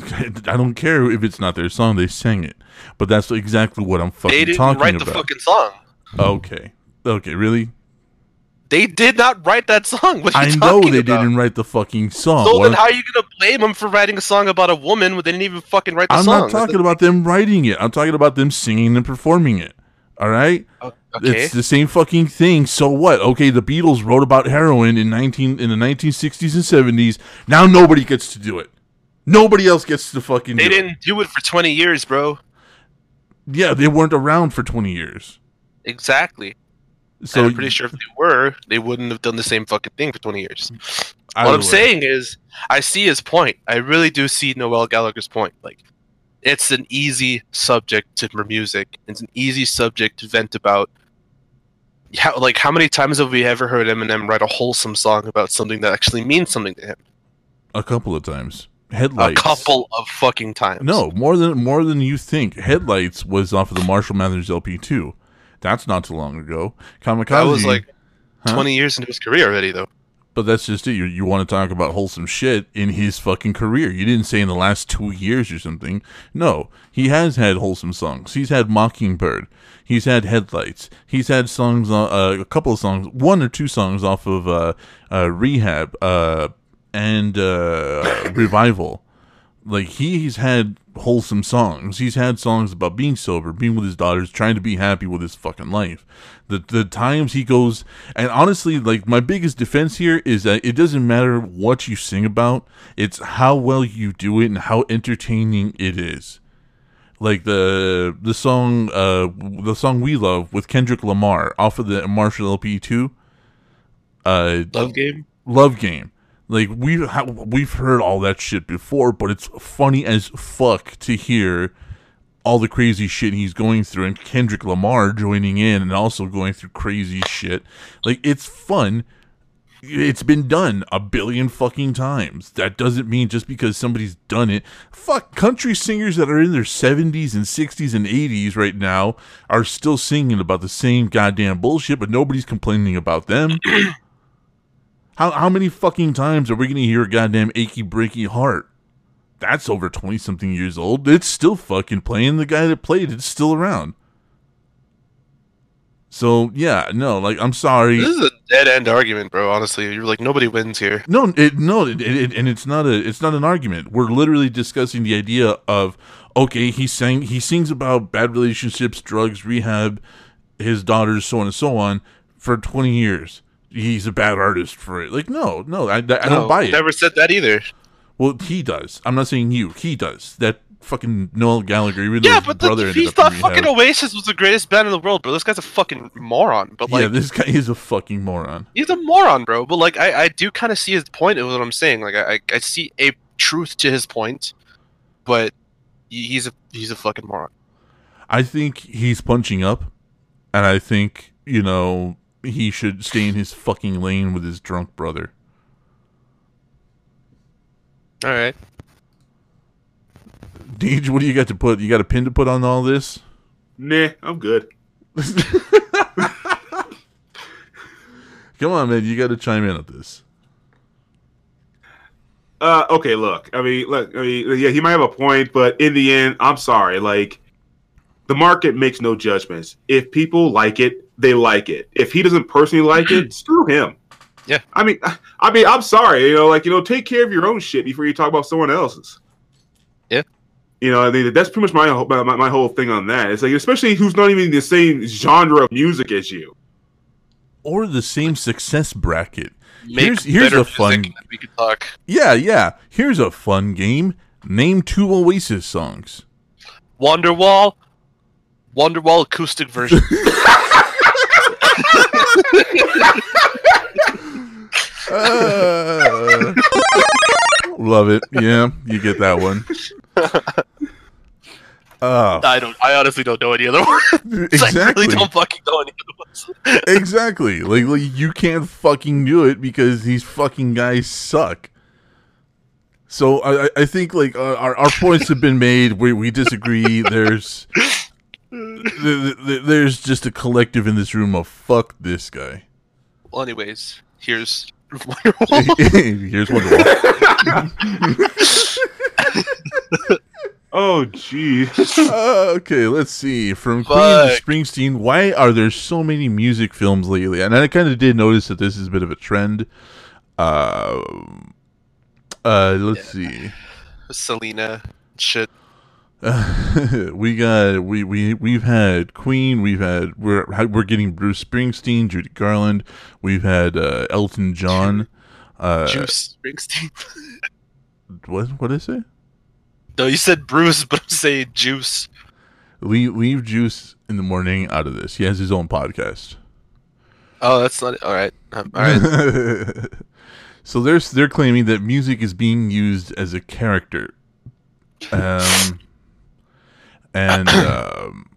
I don't care if it's not their song. They sang it, but that's exactly what I'm fucking they didn't talking write the about. fucking song. Okay, okay, really? They did not write that song. [LAUGHS] What I know they about? didn't write the fucking song. So What then, how are you gonna blame them for writing a song about a woman when they didn't even fucking write the song? I'm not talking about them writing it. I'm talking about them singing and performing it. All right. Okay. It's the same fucking thing. So what? Okay, the Beatles wrote about heroin in nineteen in the nineteen sixties and seventies. Now nobody gets to do it. Nobody else gets to fucking. Do it. They do didn't do it for 20 years, bro. Yeah, they weren't around for twenty years. Exactly. So and I'm pretty sure if they were, they wouldn't have done the same fucking thing for 20 years. what I'm way. saying is, I see his point. I really do see Noel Gallagher's point. Like, it's an easy subject to for music. It's an easy subject to vent about. How, like, how many times have we ever heard Eminem write a wholesome song about something that actually means something to him? a couple of times. Headlights. A couple of fucking times. No, more than more than you think. Headlights was off of the Marshall Mathers LP two. That's not too long ago. Kamikaze. that was like Huh? 20 years into his career already, though. But that's just it. You, you want to talk about wholesome shit in his fucking career. You didn't say in the last two years or something. No, he has had wholesome songs. He's had Mockingbird. He's had Headlights. He's had songs, uh, a couple of songs, one or two songs off of uh, uh, Rehab uh, and uh, [COUGHS] Revival. Like he's had wholesome songs. He's had songs about being sober, being with his daughters, trying to be happy with his fucking life. The the times he goes and honestly, like my biggest defense here is that it doesn't matter what you sing about, it's how well you do it and how entertaining it is. Like the the song uh the song we love with Kendrick Lamar off of the Marshall LP two. Uh Love game? love game. Like we ha- we've heard all that shit before, but it's funny as fuck to hear all the crazy shit he's going through, and Kendrick Lamar joining in and also going through crazy shit. Like it's fun. It's been done a billion fucking times. That doesn't mean just because somebody's done it. Fuck, country singers that are in their 70s and 60s and 80s right now are still singing about the same goddamn bullshit, but nobody's complaining about them. [CLEARS THROAT] How how many fucking times are we gonna hear a goddamn achy breaky heart? That's over twenty something years old. It's still fucking playing. The guy that played it's still around. So yeah, no, like I'm sorry. This is a dead end argument, bro. Honestly, you're like nobody wins here. No, it no, it, it, and it's not a it's not an argument. We're literally discussing the idea of okay, he sang he sings about bad relationships, drugs, rehab, his daughters, so on and so on for twenty years. He's a bad artist for it. Like no, no, I, I don't buy it. Never said that either. Well, he does. I'm not saying you. He does. That fucking Noel Gallagher, even Yeah, but the, brother ended he thought fucking. Oasis was the greatest band in the world, bro. This guy's a fucking moron. But like, yeah, this guy is a fucking moron. he's a moron, bro. But like, I, I do kind of see his point of what I'm saying. Like, I, I, I see a truth to his point, but he's a he's a fucking moron. I think he's punching up, and I think you know he should stay in his fucking lane with his drunk brother. All right. Deej, what do you got to put? You got a pin to put on all this? Nah, I'm good. [LAUGHS] Come on, man. You got to chime in on this. Uh, okay, look. I mean, look. I mean, yeah, he might have a point, but in the end, I'm sorry. Like, the market makes no judgments. If people like it, they like it. If he doesn't personally like it, [CLEARS THROAT] screw him. Yeah. I mean, I mean, I'm sorry. You know, like you know, take care of your own shit before you talk about someone else's. Yeah. You know, I mean, that's pretty much my whole- my, my whole thing on that. It's like, especially who's not even the same genre of music as you. Or the same success bracket. Make Here's here's better a fun. We could talk. Yeah, yeah. Here's a fun game. Name two Oasis songs. Wonderwall, Wonderwall acoustic version. [LAUGHS] Uh, love it. Yeah, you get that one. Uh, I don't. I honestly don't know any other ones. [LAUGHS] I exactly. really don't fucking know any other ones. [LAUGHS] exactly. Like, like you can't fucking do it because these fucking guys suck. So I, I- I think like uh, our our points have been made. We we disagree. There's th- th- there's just a collective in this room of fuck this guy. Well, anyways, here's Wonderwall. [LAUGHS] Here's Wonderwall. [LAUGHS] Oh, gee. Uh, okay, let's see. From Queen to Springsteen, why are there so many music films lately? And I kind of did notice that this is a bit of a trend. Uh, uh, let's see. Selena, shit. [LAUGHS] we got we we we've had Queen. We've had we're we're getting Bruce Springsteen, Judy Garland. We've had uh, Elton John. Uh, Juice Springsteen. [LAUGHS] what what is it? no, you said Bruce, [LAUGHS] but I'm saying Juice. Leave leave Juice in the morning out of this. He has his own podcast. Oh, that's not all right. Um, all right. so they're they're claiming that music is being used as a character, um, and [CLEARS THROAT] um,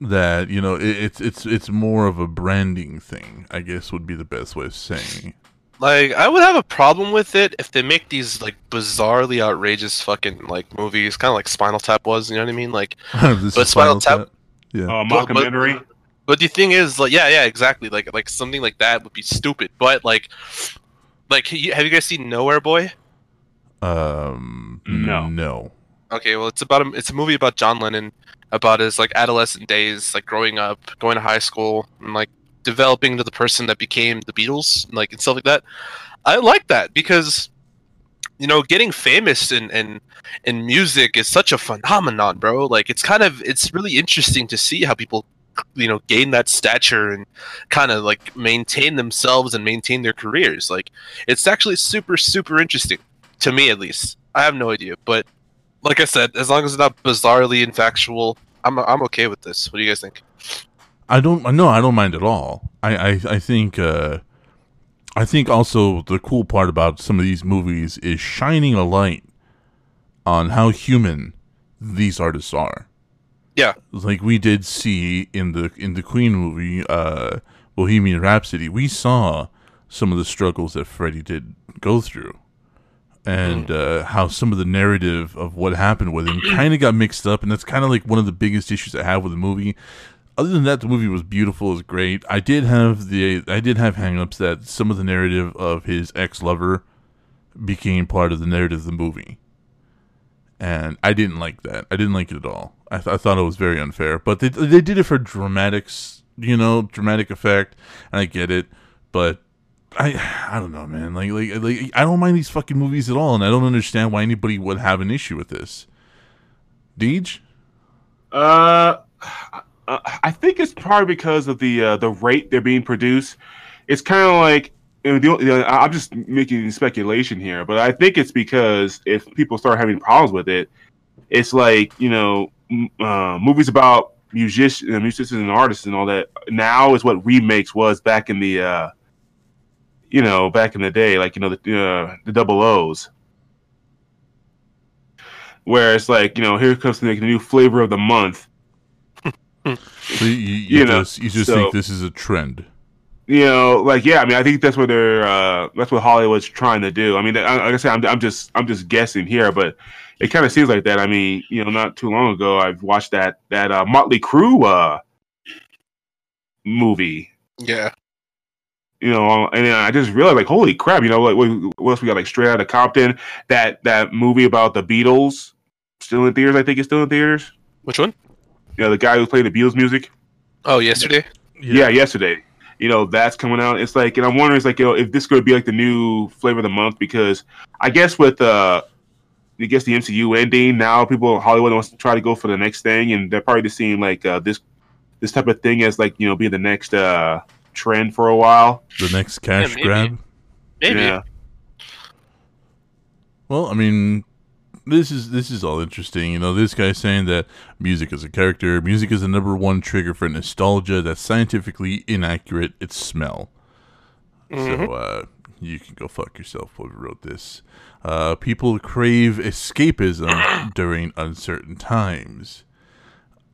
that you know it, it's it's it's more of a branding thing. I guess would be the best way of saying. Like, I would have a problem with it if they make these like bizarrely outrageous fucking like movies, kind of like Spinal Tap was. You know what I mean? Like, [LAUGHS] this But is Spinal Spinal Tap- Tap. Yeah. Uh, But- but- But the thing is, like, yeah, yeah, exactly. Like, like something like that would be stupid. But like, like, have you guys seen Nowhere Boy? Um. No. No. Okay, well, it's about a, it's a movie about John Lennon, about his like adolescent days, like growing up, going to high school, and like developing into the person that became the Beatles, like and stuff like that. I like that because, you know, getting famous in in in music is such a phenomenon, bro. Like, it's kind of it's really interesting to see how people, you know, gain that stature and kind of like maintain themselves and maintain their careers. Like, it's actually super super interesting to me, at least. I have no idea, but like I said, as long as it's not bizarrely infactual, I'm I'm okay with this. What do you guys think? I don't. No, I don't mind at all. I I, I think. Uh, I think also the cool part about some of these movies is shining a light on how human these artists are. Yeah. Like we did see in the in the Queen movie, uh, Bohemian Rhapsody, we saw some of the struggles that Freddie did go through, and uh, how some of the narrative of what happened with him kind of got mixed up, and that's kind of like one of the biggest issues I have with the movie. Other than that, the movie was beautiful, it was great. I did have the I did have hangups that some of the narrative of his ex lover became part of the narrative of the movie and I didn't like that. I didn't like it at all. I, th- I thought it was very unfair. But they they did it for dramatics, you know, dramatic effect, and I get it. But I I don't know, man. Like like like I don't mind these fucking movies at all, and I don't understand why anybody would have an issue with this. Deej, Uh, I think it's probably because of the uh, the rate they're being produced. It's kind of like I'm just making speculation here, but I think it's because if people start having problems with it, it's like you know, uh, movies about musicians, musicians and artists and all that. Now is what remakes was back in the, uh, you know, back in the day, like you know the uh, the double O's, where it's like you know, here comes the, the new flavor of the month. So you, you, you You know, just you just so- think this is a trend. you know, like yeah, I mean, I think that's what they're uh, that's what Hollywood's trying to do. I mean, like I said, I'm, I'm just I'm just guessing here, but it kind of seems like that. I mean, you know, not too long ago, I've watched that that uh, Motley Crue uh, movie. Yeah. You know, and then I just realized, like, holy crap! You know, like what, what else we got? Like Straight Outta Compton, that that movie about the Beatles, still in theaters. I think it's still in theaters. Which one? You know, the guy who played the Beatles music. Oh, yesterday. Yeah. yesterday. You know, that's coming out. It's like, and I'm wondering, it's like, you know, if this could be like the new flavor of the month because I guess with uh, I guess the MCU ending now, people in Hollywood wants to try to go for the next thing, and they're probably just seeing like uh, this this type of thing as like you know being the next uh trend for a while. The next cash maybe. grab. Maybe. Yeah. Well, I mean, this is this is all interesting. You know, this guy's saying that music is a character. Music is the number one trigger for nostalgia. That's scientifically inaccurate. It's smell. So uh, you can go fuck yourself. Whoever wrote this. Uh, people crave escapism [CLEARS THROAT] during uncertain times.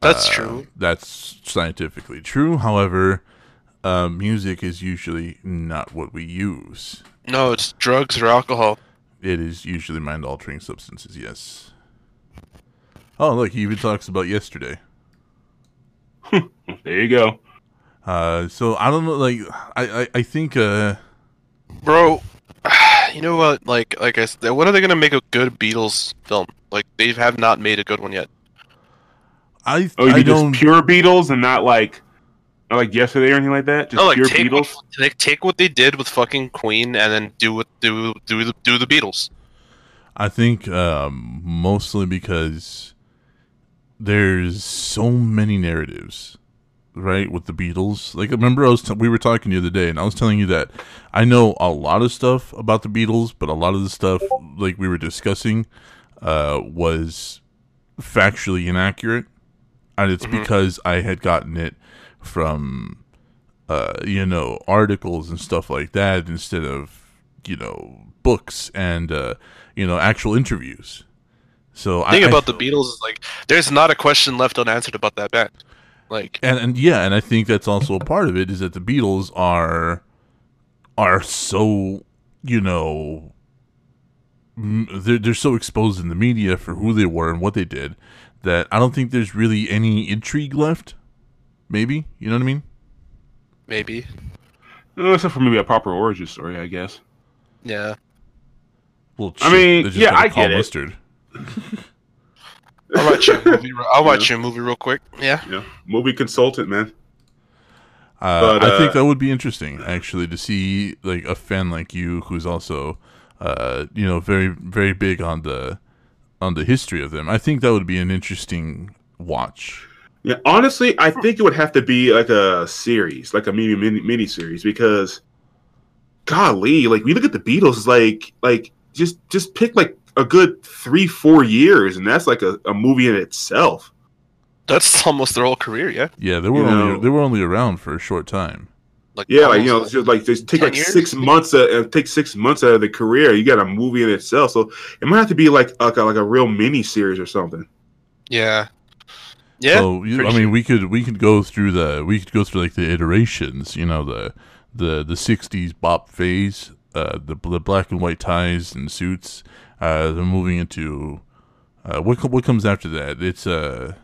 That's Uh, true. That's scientifically true. However, uh, music is usually not what we use. No, it's drugs or alcohol. It is usually mind altering substances, yes. Oh, look, he even talks about yesterday. [LAUGHS] There you go. Uh, so I don't know, like, I, I, I think, uh, Bro, [SIGHS] you know what? Like, like I said, when are they gonna make a good Beatles film? Like, they have not made a good one yet. I, Oh, you I mean don't, just pure Beatles and not like not like yesterday or anything like that? Just No, like pure take Beatles. what, like take what they did with fucking Queen and then do what do do the do the Beatles. I think, um, mostly because there's so many narratives, right, with the Beatles. Like, remember, I was, t- we were talking the other day, and I was telling you that I know a lot of stuff about the Beatles, but a lot of the stuff, like we were discussing, uh, was factually inaccurate. And it's because I had gotten it from, uh, you know, articles and stuff like that instead of, you know, books and, uh, you know, actual interviews. So The thing I, I- about the Beatles is like, there's not a question left unanswered about that band. Like, and and yeah, and I think that's also a part of it is that the Beatles are are so you know they're they're so exposed in the media for who they were and what they did that I don't think there's really any intrigue left. Maybe you know what I mean? maybe, No, except for maybe a proper origin story, I guess. yeah. Well, I mean, yeah, I get it. Mustard. I'll watch your movie. re- I'll watch your movie real quick. Yeah. Yeah, movie consultant, man. Uh, But, I think uh, that would be interesting, actually, to see like a fan like you, who's also, uh, you know, very very big on the on the history of them. I think that would be an interesting watch. Yeah, honestly, I think it would have to be like a series, like a mini mini, mini series, because, golly, like we look at the Beatles, it's like like just just pick like a good three four years, and that's like a, a movie in itself. That's [LAUGHS] almost their whole career. Yeah. Yeah, they were You only know- they were only around for a short time. Like Yeah, like you know, almost it's just like just take like years? six months, uh, take six months out of the career. You got a movie in itself, so it might have to be like like a, like a real mini series or something. Yeah. Yeah. So you, I mean, we could we could go through the we could go through like the iterations. You know, the the the '60s bop phase, uh, the the black and white ties and suits. Uh, they're moving into uh, what what comes after that? It's uh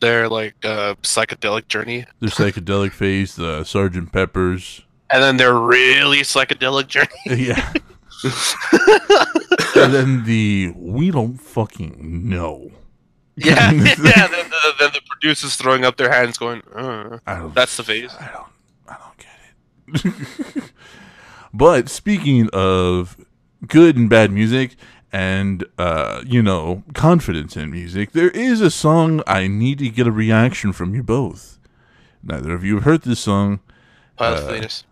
Their like uh, psychedelic journey, the [LAUGHS] psychedelic phase, the Sergeant Pepper's. and then their really psychedelic journey. [LAUGHS] Yeah. [LAUGHS] and then the we don't fucking know. Yeah. [LAUGHS] [LAUGHS] yeah. Then the, then the producers throwing up their hands, going, uh, "That's the phase." I don't. I don't get it. [LAUGHS] but speaking of good and bad music, and uh, you know, confidence in music, there is a song I need to get a reaction from you both. Neither of you have heard this song. Pilot Uh, Venus.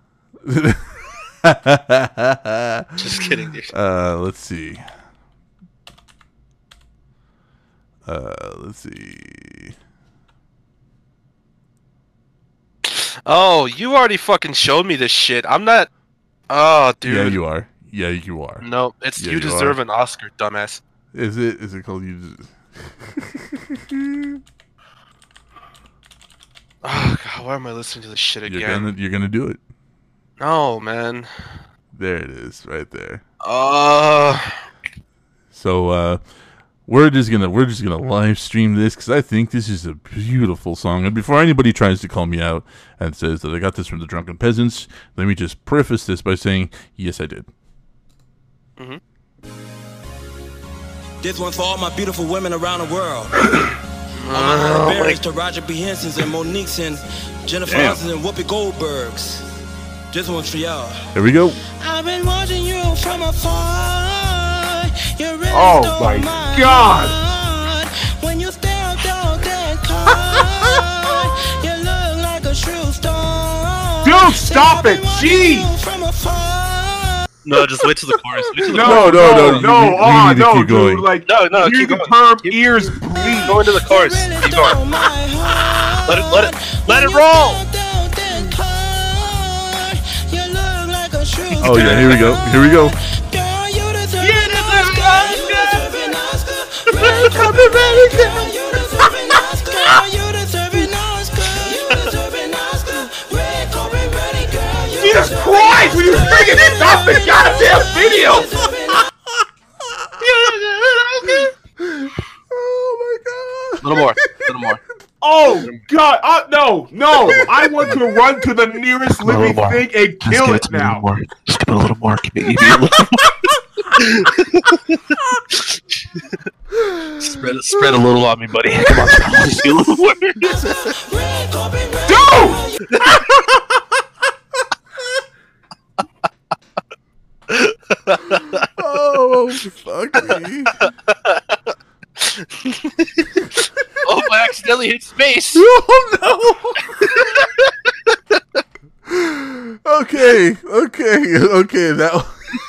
Just kidding, dude. Uh, let's see. Uh, let's see. Oh, you already fucking showed me this shit. I'm not. Oh, dude. Yeah, you are. Yeah, you are. No, it's Yeah, you you deserve are. an Oscar, dumbass. Is it? Is it called you? [LAUGHS] Oh god, why am I listening to this shit You're again? gonna you're gonna do it. No, man. There it is, right there. Uh, So uh, we're just gonna we're just gonna live stream this because I think this is a beautiful song. And before anybody tries to call me out and says that I got this from the Drunken Peasants, let me just preface this by saying yes, I did. Mm-hmm. This one for all my beautiful women around the world. [COUGHS] all my oh Halle Berrys to Taraji P. Henson's and Monique's and Jennifer Damn. Aniston's and Whoopi Goldberg's. This one's for y'all. Here we go. I've been watching you from afar. You really Oh my my God. When you stare up down that car, you look like a true star. Dude, stop it, been jeez. you from afar. no, just wait till the chorus. Till the No, No, no, no, no, you- no, we- we ah, need to no, keep going. dude. Like, No, no, keep the going. term Keep- ears bleed. Go into the chorus. Keep going. Let it, let it, let it roll. stare down that car, you look like a true Oh yeah, here we go. Here we go. Oscar. Red carpet ready, girl. You deserve an Oscar. You deserve an Oscar. You deserve an Oscar. Red carpet ready, girl. You Jesus Christ, will you freaking stop the goddamn video? You deserve an Oscar. Oh my god. little more, little more. Oh God! Uh, no, no! I want to run to the nearest living thing and kill it now. Just give it a little more. Give it, give it a little [LAUGHS] more. Spread, spread a little on me, buddy. Come on, just give a little more. Red carpet ready. Dude! Oh fuck me. Oh, I accidentally hit space. [LAUGHS] Oh no. [LAUGHS] okay, okay, okay. That. [LAUGHS]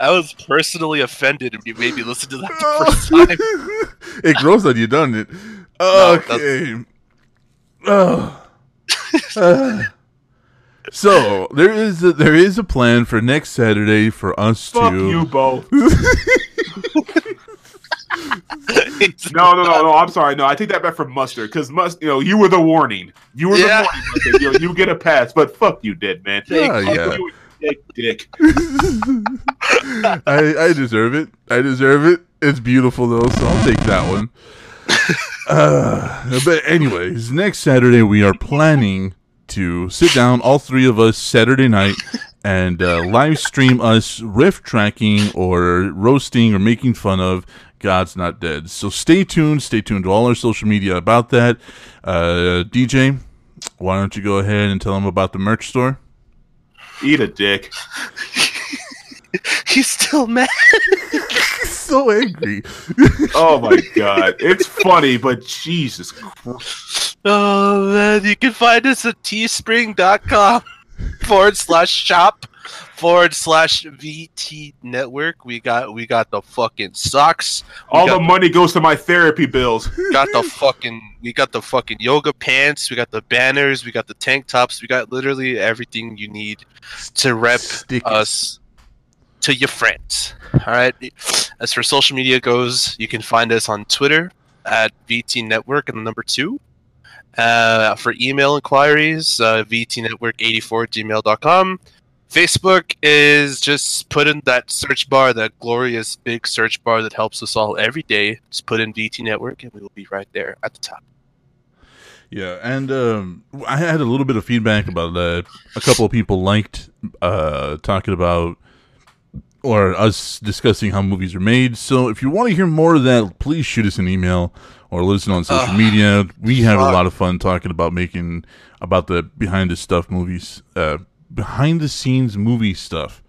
I was personally offended if you made me listen to that the first time. [LAUGHS] it grows on you, doesn't it? it Okay. Oh. Uh. [SIGHS] [SIGHS] so there is a, there is a plan for next Saturday for us Fuck to. you both. [LAUGHS] No, no, no, no. I'm sorry. No, I take that back from Mustard because must. You know, you were the warning. You were Yeah. the warning. You, know, you get a pass, but fuck you, dead man. Yeah, Fuck yeah. you, dick, dick. [LAUGHS] I, I deserve it. I deserve it. It's beautiful though, so I'll take that one. [LAUGHS] Uh, but anyways, next Saturday we are planning to sit down, all three of us, Saturday night, and uh, live stream us riff tracking or roasting or making fun of God's Not Dead. So stay tuned. Stay tuned to all our social media about that. Uh, DJ, why don't you go ahead and tell them about the merch store? Eat a dick. [LAUGHS] He's still mad. so angry. Oh my [LAUGHS] god, it's funny, but Jesus Christ. Oh man, you can find us at teespring.com forward slash shop forward slash VT network. We got we got the fucking socks. We All got the money goes to my therapy bills. [LAUGHS] got the fucking we got the fucking yoga pants, we got the banners, we got the tank tops, we got literally everything you need to rep Stickers. us to your friends. All right. As for social media goes, you can find us on Twitter at VT Network and the number two. Uh, for email inquiries, uh, VTNetwork84 gmail.com. Facebook is just put in that search bar, that glorious big search bar that helps us all every day. Just put in VT Network and we will be right there at the top. Yeah, and um, I had a little bit of feedback about that. A couple of people liked uh, talking about or us discussing how movies are made. So if you want to hear more of that, please shoot us an email or listen on social Ugh, media. We have a lot of fun talking about making about the behind the stuff movies, uh, behind the scenes movie stuff.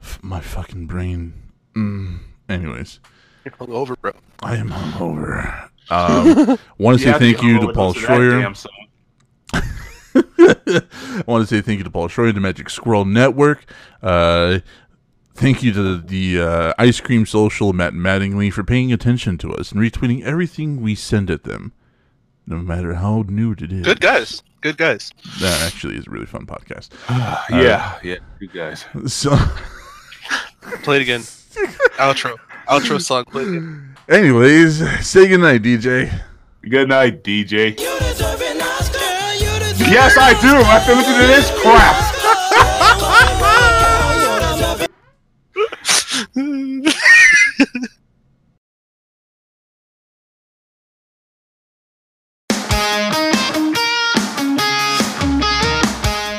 F- my fucking brain. Mm. Anyways. You're hungover, bro. I am hungover. Um, [LAUGHS] want to [LAUGHS] say thank you to Paul Schroyer. I want to say thank you to Paul Schroyer, the Magic Squirrel Network. Uh, thank you to the uh, Ice Cream Social, Matt Mattingly, for paying attention to us and retweeting everything we send at them, no matter how new it is. Good guys. Good guys. That actually is a really fun podcast. [SIGHS] yeah, yeah, Good guys. So, [LAUGHS] Play it again. Outro. Outro song. Play it again. anyways, say goodnight, DJ. Good night, DJ. You deserve an Oscar. You deserve Yes, I do. I have to to this crap. [LAUGHS]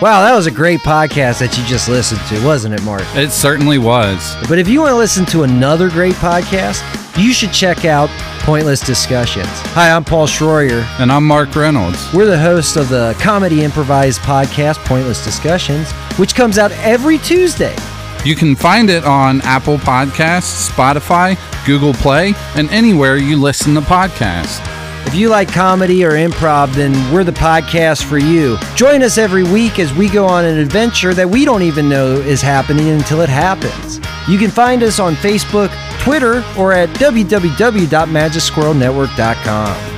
Wow, that was a great podcast that you just listened to, wasn't it, Mark? It certainly was. But if you want to listen to another great podcast, you should check out Pointless Discussions. Hi, I'm Paul Schroyer. And I'm Mark Reynolds. We're the hosts of the comedy improvised podcast Pointless Discussions, which comes out every Tuesday. You can find it on Apple Podcasts, Spotify, Google Play, and anywhere you listen to podcasts. If you like comedy or improv, then we're the podcast for you. Join us every week as we go on an adventure that we don't even know is happening until it happens. You can find us on Facebook, Twitter, or at www.magicsquirrelnetwork.com.